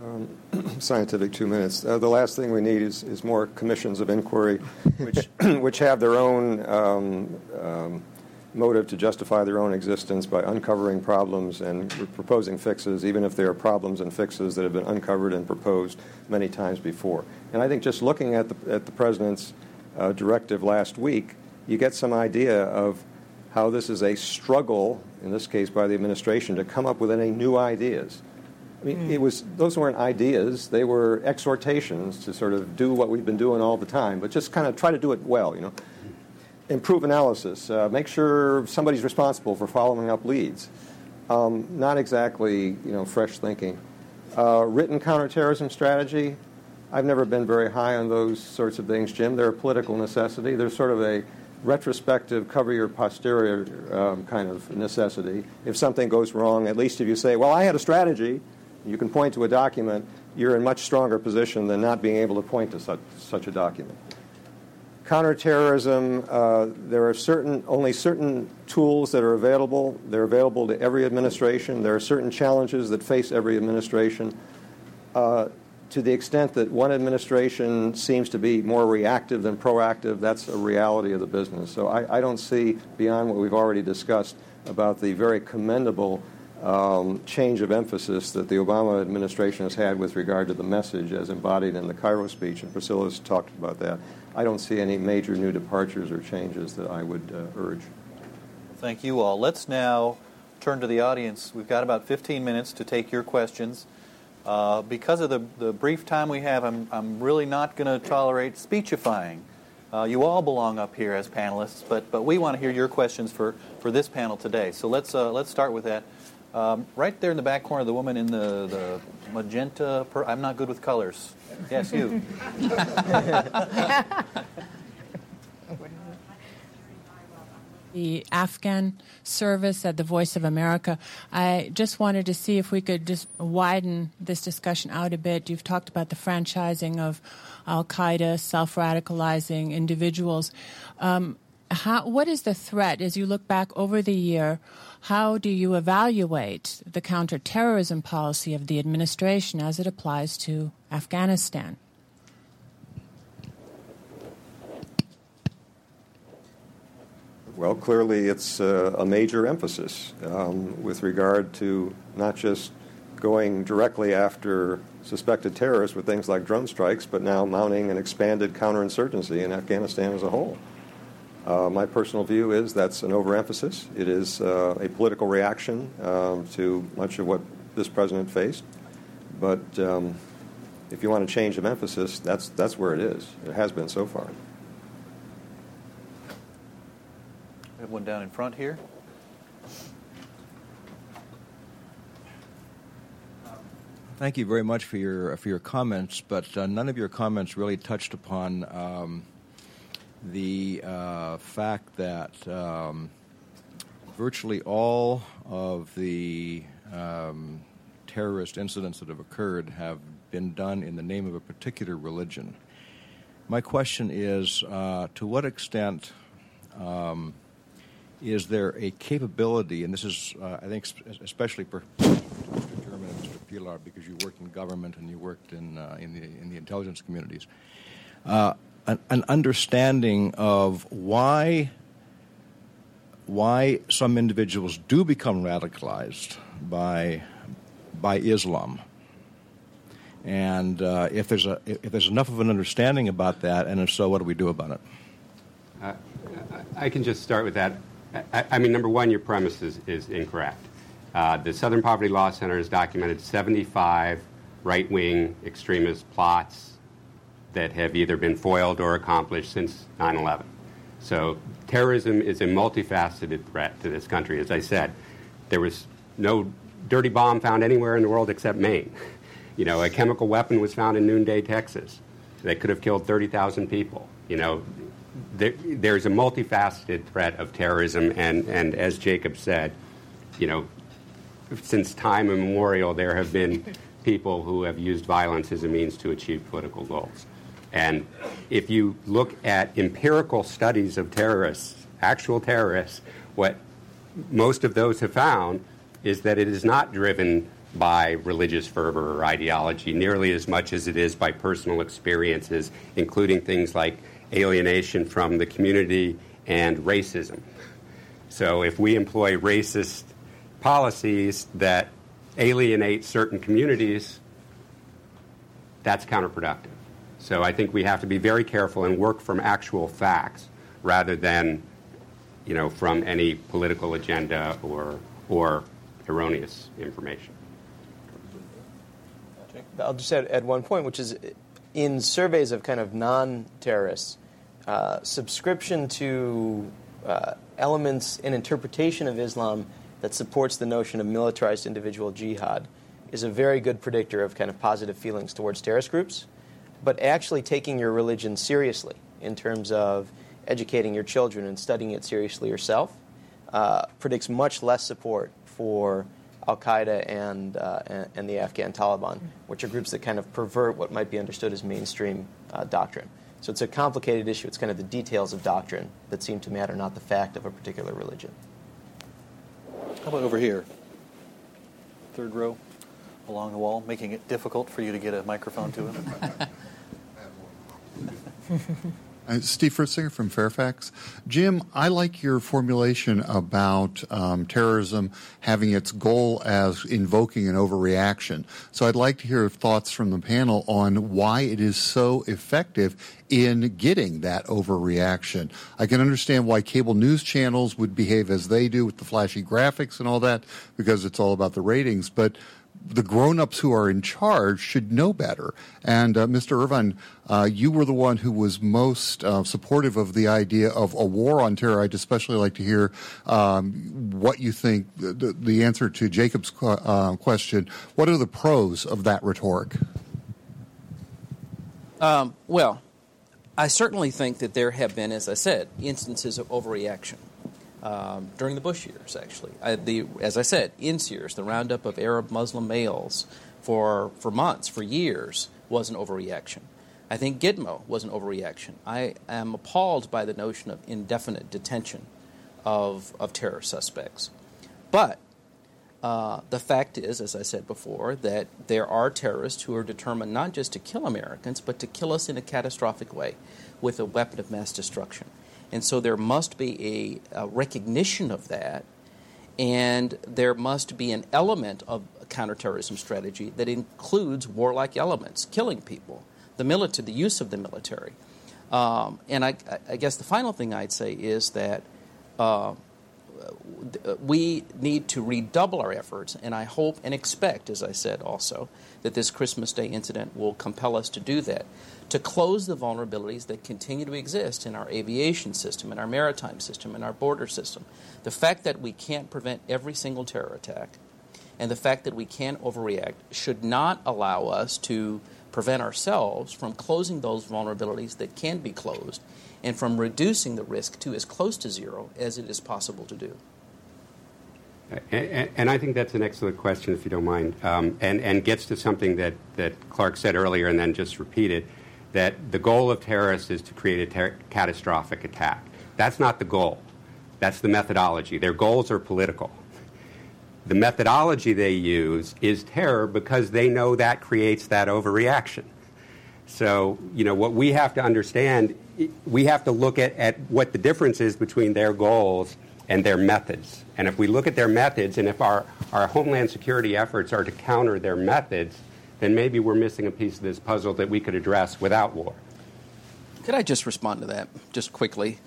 Um, scientific two minutes. Uh, the last thing we need is, is more commissions of inquiry, which, which have their own um, um, motive to justify their own existence by uncovering problems and proposing fixes, even if they are problems and fixes that have been uncovered and proposed many times before. And I think just looking at the, at the president's uh, directive last week, you get some idea of how this is a struggle, in this case by the administration, to come up with any new ideas. I mean, it was those weren't ideas; they were exhortations to sort of do what we've been doing all the time, but just kind of try to do it well. You know, improve analysis, uh, make sure somebody's responsible for following up leads. Um, not exactly, you know, fresh thinking. Uh, written counterterrorism strategy. I've never been very high on those sorts of things, Jim. They're a political necessity. They're sort of a retrospective, cover your posterior um, kind of necessity. If something goes wrong, at least if you say, "Well, I had a strategy," you can point to a document. You're in much stronger position than not being able to point to such, such a document counterterrorism, uh, there are certain only certain tools that are available. They're available to every administration. There are certain challenges that face every administration. Uh, to the extent that one administration seems to be more reactive than proactive, that's a reality of the business. So I, I don't see beyond what we've already discussed about the very commendable um, change of emphasis that the Obama administration has had with regard to the message as embodied in the Cairo speech, and Priscilla's talked about that. I don't see any major new departures or changes that I would uh, urge. Thank you all. Let's now turn to the audience. We've got about 15 minutes to take your questions. Uh, because of the, the brief time we have, I'm, I'm really not going to tolerate speechifying. Uh, you all belong up here as panelists, but, but we want to hear your questions for, for this panel today. So let's, uh, let's start with that. Um, right there in the back corner, the woman in the, the magenta. Per- I'm not good with colors. Yes, you. the Afghan service at the Voice of America. I just wanted to see if we could just widen this discussion out a bit. You've talked about the franchising of Al Qaeda, self radicalizing individuals. Um, how, what is the threat as you look back over the year? How do you evaluate the counterterrorism policy of the administration as it applies to Afghanistan? Well, clearly it's uh, a major emphasis um, with regard to not just going directly after suspected terrorists with things like drone strikes, but now mounting an expanded counterinsurgency in Afghanistan as a whole. Uh, my personal view is that's an overemphasis. It is uh, a political reaction um, to much of what this president faced. But um, if you want to change of emphasis, that's, that's where it is. It has been so far. We have one down in front here. Thank you very much for your for your comments, but uh, none of your comments really touched upon um, the uh, fact that um, virtually all of the um, terrorist incidents that have occurred have been done in the name of a particular religion. My question is, uh, to what extent um, is there a capability, and this is, uh, I think, especially for Mr. Pillar because you worked in government and you worked in, uh, in, the, in the intelligence communities. Uh, an, an, understanding of why, why some individuals do become radicalized by, by Islam. And uh, if, there's a, if there's enough of an understanding about that, and if so, what do we do about it? Uh, I can just start with that. I, I mean, number one, your premise is, is incorrect. Uh, the Southern Poverty Law Center has documented 75 right wing extremist plots that have either been foiled or accomplished since 9 11. So, terrorism is a multifaceted threat to this country. As I said, there was no dirty bomb found anywhere in the world except Maine. You know, a chemical weapon was found in Noonday, Texas, that could have killed 30,000 people. You know, there, there's a multifaceted threat of terrorism, and, and as Jacob said, you know, since time immemorial, there have been people who have used violence as a means to achieve political goals. And if you look at empirical studies of terrorists, actual terrorists, what most of those have found is that it is not driven by religious fervor or ideology nearly as much as it is by personal experiences, including things like alienation from the community and racism. So if we employ racist policies that alienate certain communities, that's counterproductive. So I think we have to be very careful and work from actual facts rather than, you know, from any political agenda or or erroneous information. I'll just add, add one point, which is in surveys of kind of non-terrorists, uh, subscription to uh, elements and interpretation of Islam that supports the notion of militarized individual jihad is a very good predictor of kind of positive feelings towards terrorist groups. But actually taking your religion seriously in terms of educating your children and studying it seriously yourself uh, predicts much less support for Al Qaeda and, uh, and, and, the Afghan Taliban, which are groups that kind of pervert what might be understood as mainstream uh, doctrine. So it's a complicated issue. It's kind of the details of doctrine that seem to matter, not the fact of a particular religion. How about over here? Third row along the wall, making it difficult for you to get a microphone to him. Uh, Steve Fritzinger from Fairfax. Jim, I like your formulation about um, terrorism having its goal as invoking an overreaction. So I'd like to hear thoughts from the panel on why it is so effective in getting that overreaction. I can understand why cable news channels would behave as they do with the flashy graphics and all that because it's all about the ratings, but the grown-ups who are in charge should know better. And uh, Mr. Ervin, uh, you were the one who was most uh, supportive of the idea of a war on terror. I'd especially like to hear um, what you think. The, the, answer to Jacob's uh, question: What are the pros of that rhetoric? Um, well, I certainly think that there have been, as I said, instances of overreaction um, during the Bush years, actually. I, the, as I said, NSEERS, the roundup of Arab Muslim males for, for months, for years, was an overreaction. I think Gitmo was an overreaction. I am appalled by the notion of indefinite detention of, of terror suspects. But uh, the fact is, as I said before, that there are terrorists who are determined not just to kill Americans, but to kill us in a catastrophic way with a weapon of mass destruction. And so there must be a, a recognition of that, and there must be an element of counterterrorism strategy that includes warlike elements, killing people, the military, the use of the military. Um, and I, I, guess the final thing I'd say is that uh, we need to redouble our efforts, and I hope and expect, as I said also, that this Christmas Day incident will compel us to do that, to close the vulnerabilities that continue to exist in our aviation system, in our maritime system, in our border system. The fact that we can't prevent every single terror attack and the fact that we can't overreact should not allow us to prevent ourselves from closing those vulnerabilities that can be closed and from reducing the risk to as close to zero as it is possible to do. And, and I think that's an excellent question, if you don't mind, um, and, and gets to something that, that Clark said earlier and then just repeated that the goal of terrorists is to create a ter- catastrophic attack. That's not the goal, that's the methodology. Their goals are political the methodology they use is terror because they know that creates that overreaction. So, you know, what we have to understand, we have to look at, at what the difference is between their goals and their methods. And if we look at their methods, and if our, our homeland security efforts are to counter their methods, then maybe we're missing a piece of this puzzle that we could address without war. Could I just respond to that just quickly?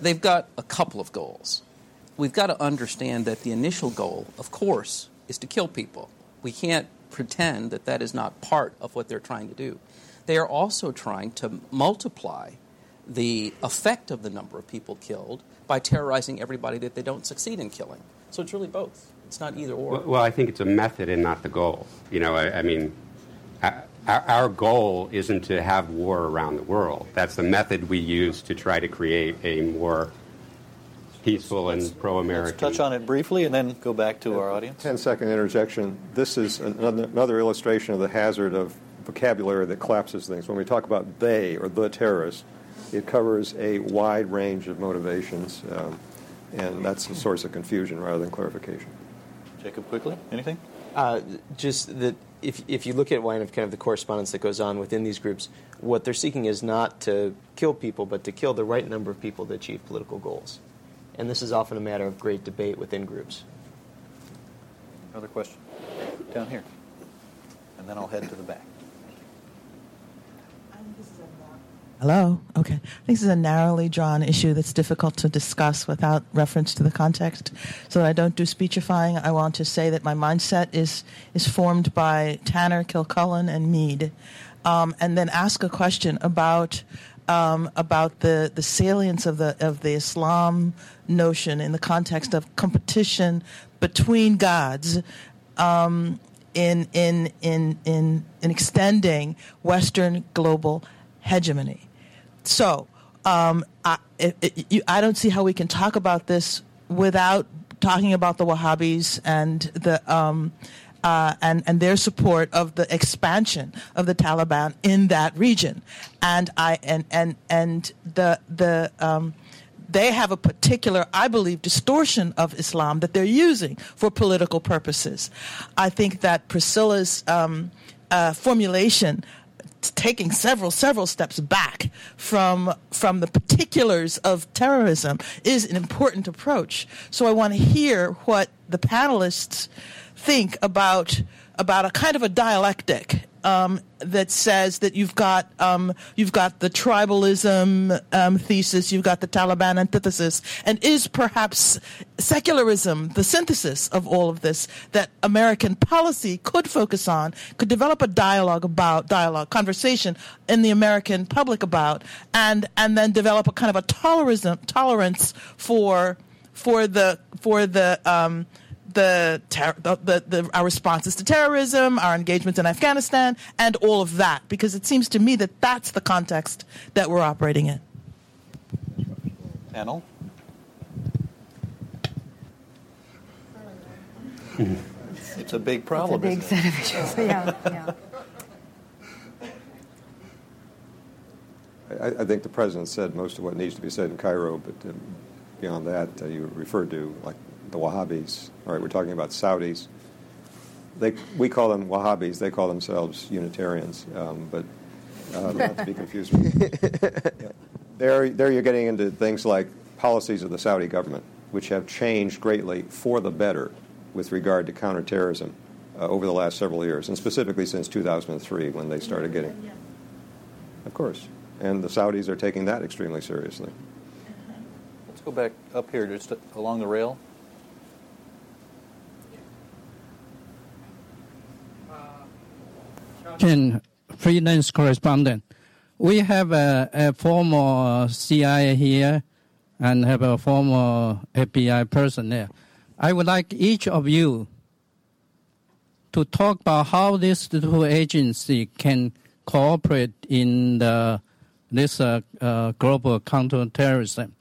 They've got a couple of goals we've got to understand that the initial goal, of course, is to kill people. We can't pretend that that is not part of what they're trying to do. They are also trying to multiply the effect of the number of people killed by terrorizing everybody that they don't succeed in killing. So it's really both. It's not either or. Well, well I think it's a method and not the goal. You know, I, I mean, our, our, goal isn't to have war around the world. That's the method we use to try to create a more peaceful and pro-American. Let's touch on it briefly and then go back to our audience. 10 second interjection. This is another illustration of the hazard of vocabulary that collapses things. When we talk about they or the terrorist, it covers a wide range of motivations, um, and that's a source of confusion rather than clarification. Jacob, quickly, anything? Uh, just that if, if you look at one of kind of the correspondence that goes on within these groups, what they're seeking is not to kill people, but to kill the right number of people to achieve political goals and this is often a matter of great debate within groups. Another question? Down here. And then I'll head to the back. Hello. Okay. This is a narrowly drawn issue that's difficult to discuss without reference to the context. So I don't do speechifying. I want to say that my mindset is is formed by Tanner, Kilcullen, and Mead, um, and then ask a question about um, about the, the salience of the of the Islam notion in the context of competition between gods um, in, in in in in extending Western global hegemony. So um, I, it, it, you, I don't see how we can talk about this without talking about the Wahhabis and the um, uh, and, and their support of the expansion of the Taliban in that region. And I and and and the the um, they have a particular, I believe, distortion of Islam that they're using for political purposes. I think that Priscilla's um, uh, formulation taking several several steps back from from the particulars of terrorism is an important approach. So I want to hear what the panelists think about about a kind of a dialectic um, that says that you've got um, you've got the tribalism um, thesis, you've got the Taliban antithesis, and is perhaps secularism the synthesis of all of this that American policy could focus on, could develop a dialogue about dialogue conversation in the American public about, and and then develop a kind of a tolerism tolerance for for the for the um, the, ter- the, the, the, our responses to terrorism, our engagement in Afghanistan, and all of that, because it seems to me that that's the context that we're operating in. Panel. It's a big problem. It's a big set of issues. yeah, yeah. I, I, think the president said most of what needs to be said in Cairo, but um, beyond that, uh, you referred to like the Wahhabis. All right, we're talking about Saudis. They, we call them Wahhabis. They call themselves Unitarians, um, but uh, not to be confused. yeah. There, there you're getting into things like policies of the Saudi government, which have changed greatly for the better with regard to counterterrorism uh, over the last several years, and specifically since 2003 when they started getting. Of course. and the Saudis are taking that extremely seriously. Let's go back up here, just along the rail. Freelance correspondent. We have a, a former CIA here and have a former FBI person there. I would like each of you to talk about how these two agencies can cooperate in the, this uh, uh, global counterterrorism.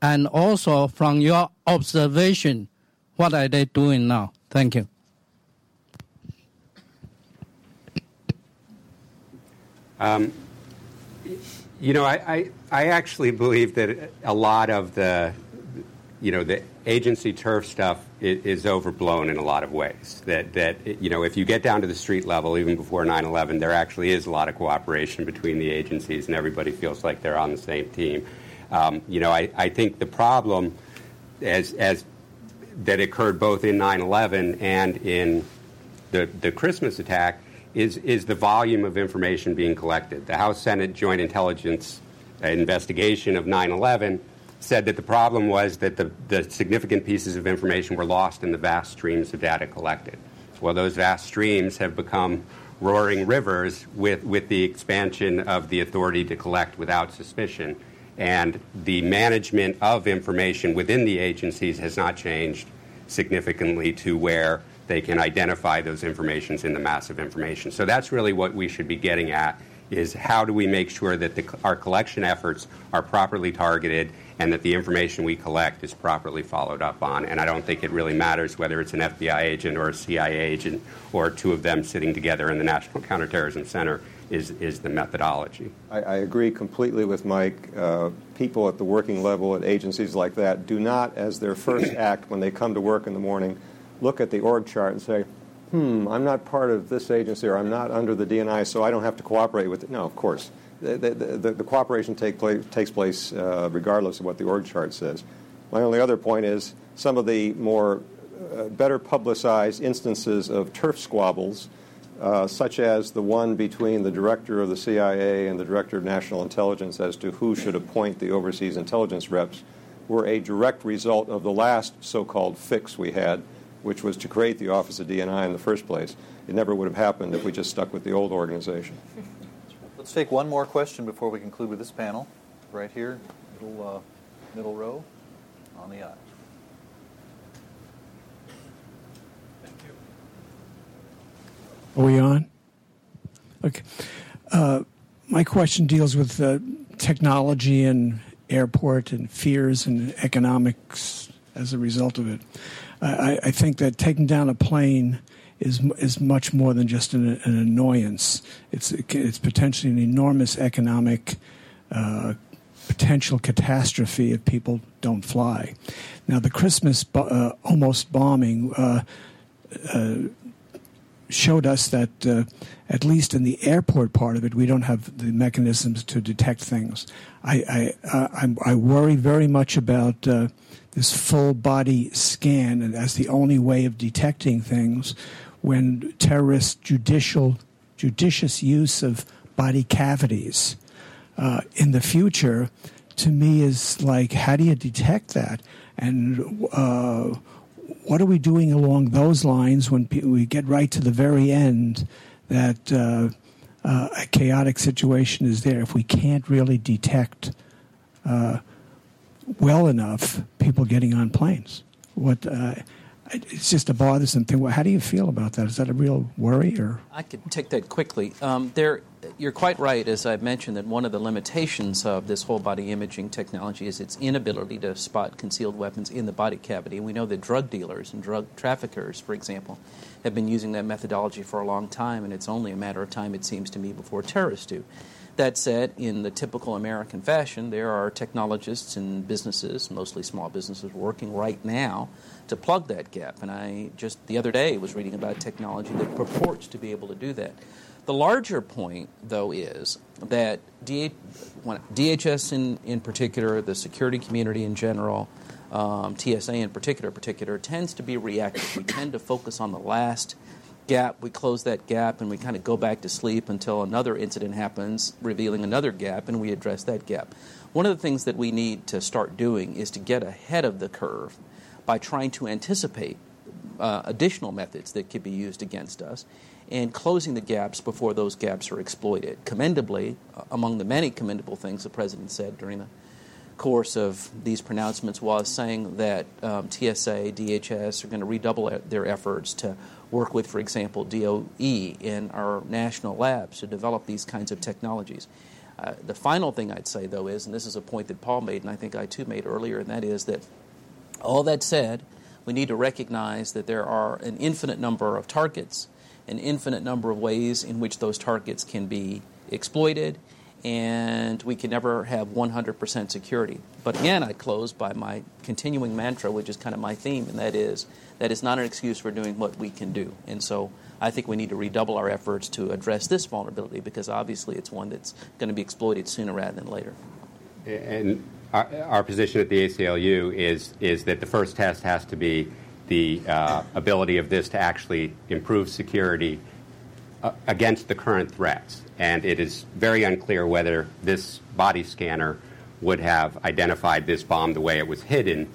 And also, from your observation, what are they doing now? Thank you. Um, you know, I, I, I, actually believe that a lot of the, you know, the agency turf stuff is, is, overblown in a lot of ways. That, that, you know, if you get down to the street level, even before 9 11, there actually is a lot of cooperation between the agencies and everybody feels like they're on the same team. Um, you know, I, I think the problem as, as that occurred both in 9 11 and in the, the Christmas attack is, is the volume of information being collected. The House Senate Joint Intelligence investigation of 9 11 said that the problem was that the, the significant pieces of information were lost in the vast streams of data collected. Well, those vast streams have become roaring rivers with, with the expansion of the authority to collect without suspicion. And the management of information within the agencies has not changed significantly to where they can identify those informations in the massive information. So that's really what we should be getting at is how do we make sure that the, our collection efforts are properly targeted and that the information we collect is properly followed up on. And I don't think it really matters whether it's an FBI agent or a CIA agent or two of them sitting together in the National Counterterrorism Center is, is the methodology. I, I agree completely with Mike. Uh, people at the working level at agencies like that do not, as their first act when they come to work in the morning, look at the org chart and say, hmm, I'm not part of this agency or I'm not under the DNI, so I don't have to cooperate with it. No, of course. The, the, the, the cooperation take place, takes place uh, regardless of what the org chart says. My only other point is some of the more uh, better publicized instances of turf squabbles, uh, such as the one between the director of the CIA and the director of national intelligence as to who should appoint the overseas intelligence reps, were a direct result of the last so called fix we had which was to create the Office of DNI in the first place. It never would have happened if we just stuck with the old organization. Let's take one more question before we conclude with this panel. Right here, middle, uh, middle row on the aisle. Thank you. Are we on? Okay. Uh, my question deals with uh, technology and airport and fears and economics as a result of it. I, I think that taking down a plane is is much more than just an, an annoyance. It's it's potentially an enormous economic uh, potential catastrophe if people don't fly. Now, the Christmas uh, almost bombing uh, uh showed us that uh, at least in the airport part of it, we don't have the mechanisms to detect things. I I, uh, I worry very much about this full body scan and as the only way of detecting things when terrorist judicial judicious use of body cavities uh, in the future to me is like how do you detect that? And uh, what are we doing along those lines when we get right to the very end that uh, uh, a chaotic situation is there if we can't really detect uh, well enough people getting on planes. What uh, it's just a bothersome thing. How do you feel about that? Is that a real worry, or I could take that quickly. Um, there, you're quite right, as I've mentioned, that one of the limitations of this whole body imaging technology is its inability to spot concealed weapons in the body cavity. We know that drug dealers and drug traffickers, for example, have been using that methodology for a long time, and it's only a matter of time, it seems to me, before terrorists do. That said, in the typical American fashion, there are technologists and businesses, mostly small businesses, working right now to plug that gap. And I just the other day was reading about technology that purports to be able to do that. The larger point, though, is that DHS in, in particular, the security community in general, um, TSA in particular, particular, tends to be reactive. We tend to focus on the last gap, we close that gap, and we kind of go back to sleep until another incident happens, revealing another gap, and we address that gap. One of the things that we need to start doing is to get ahead of the curve by trying to anticipate uh, additional methods that could be used against us and closing the gaps before those gaps are exploited. Commendably, uh, among the many commendable things the President said during the course of these pronouncements was saying that um, TSA, DHS are going to redouble their efforts to work with, for example, DOE in our national labs to develop these kinds of technologies. Uh, the final thing I'd say, though, is, and this is a point that Paul made, and I think I too made earlier, and that is that all that said, we need to recognize that there are an infinite number of targets, an infinite number of ways in which those targets can be exploited, and we can never have 100% security. But again, I close by my continuing mantra, which is kind of my theme, and that is that is not an excuse for doing what we can do. And so I think we need to redouble our efforts to address this vulnerability because obviously it's one that's going to be exploited sooner rather than later. And our, our position at the ACLU is, is that the first test has to be the uh, ability of this to actually improve security uh, against the current threats. And it is very unclear whether this body scanner would have identified this bomb the way it was hidden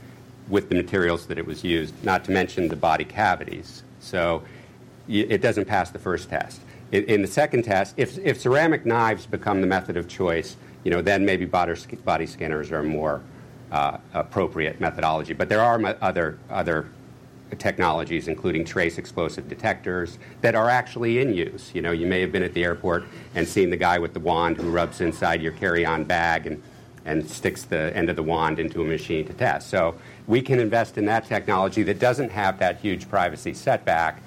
with the materials that it was used, not to mention the body cavities. So it doesn't pass the first test. In the second test, if, if ceramic knives become the method of choice, you know, then maybe body, scanners are more uh, appropriate methodology. But there are other, other technologies, including trace explosive detectors, that are actually in use. You know, you may have been at the airport and seen the guy with the wand who rubs inside your carry-on bag and, and sticks the end of the wand into a machine to test. So we can invest in that technology that doesn't have that huge privacy setback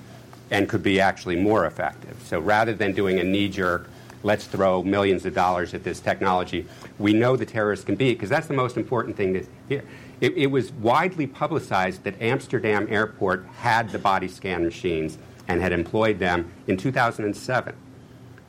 and could be actually more effective. So rather than doing a knee-jerk let's throw millions of dollars at this technology. We know the terrorists can be, because that's the most important thing to hear. It, it, was widely publicized that Amsterdam Airport had the body scan machines and had employed them in 2007.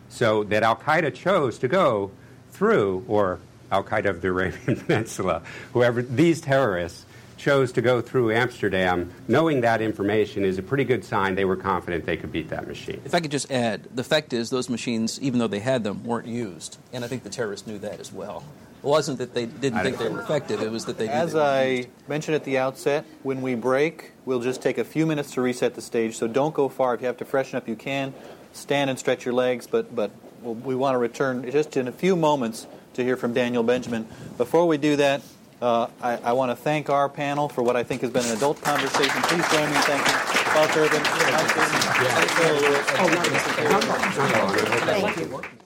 So that Al Qaeda chose to go through, or Al Qaeda of the Arabian Peninsula, whoever these terrorists chose to go through Amsterdam, knowing that information is a pretty good sign they were confident they could beat that machine. If I could just add, the fact is those machines, even though they had them, weren't used, and I think the terrorists knew that as well. It wasn't that they didn't think they were effective; it was that they. As I mentioned at the outset, when we break, we'll just take a few minutes to reset the stage. So don't go far. If you have to freshen up, you can stand and stretch your legs. But but we want to return just in a few moments to hear from Daniel Benjamin. Before we do that, uh, I, I want to thank our panel for what I think has been an adult conversation. Please join me in thanking Paul Turbin, Mike Thank you.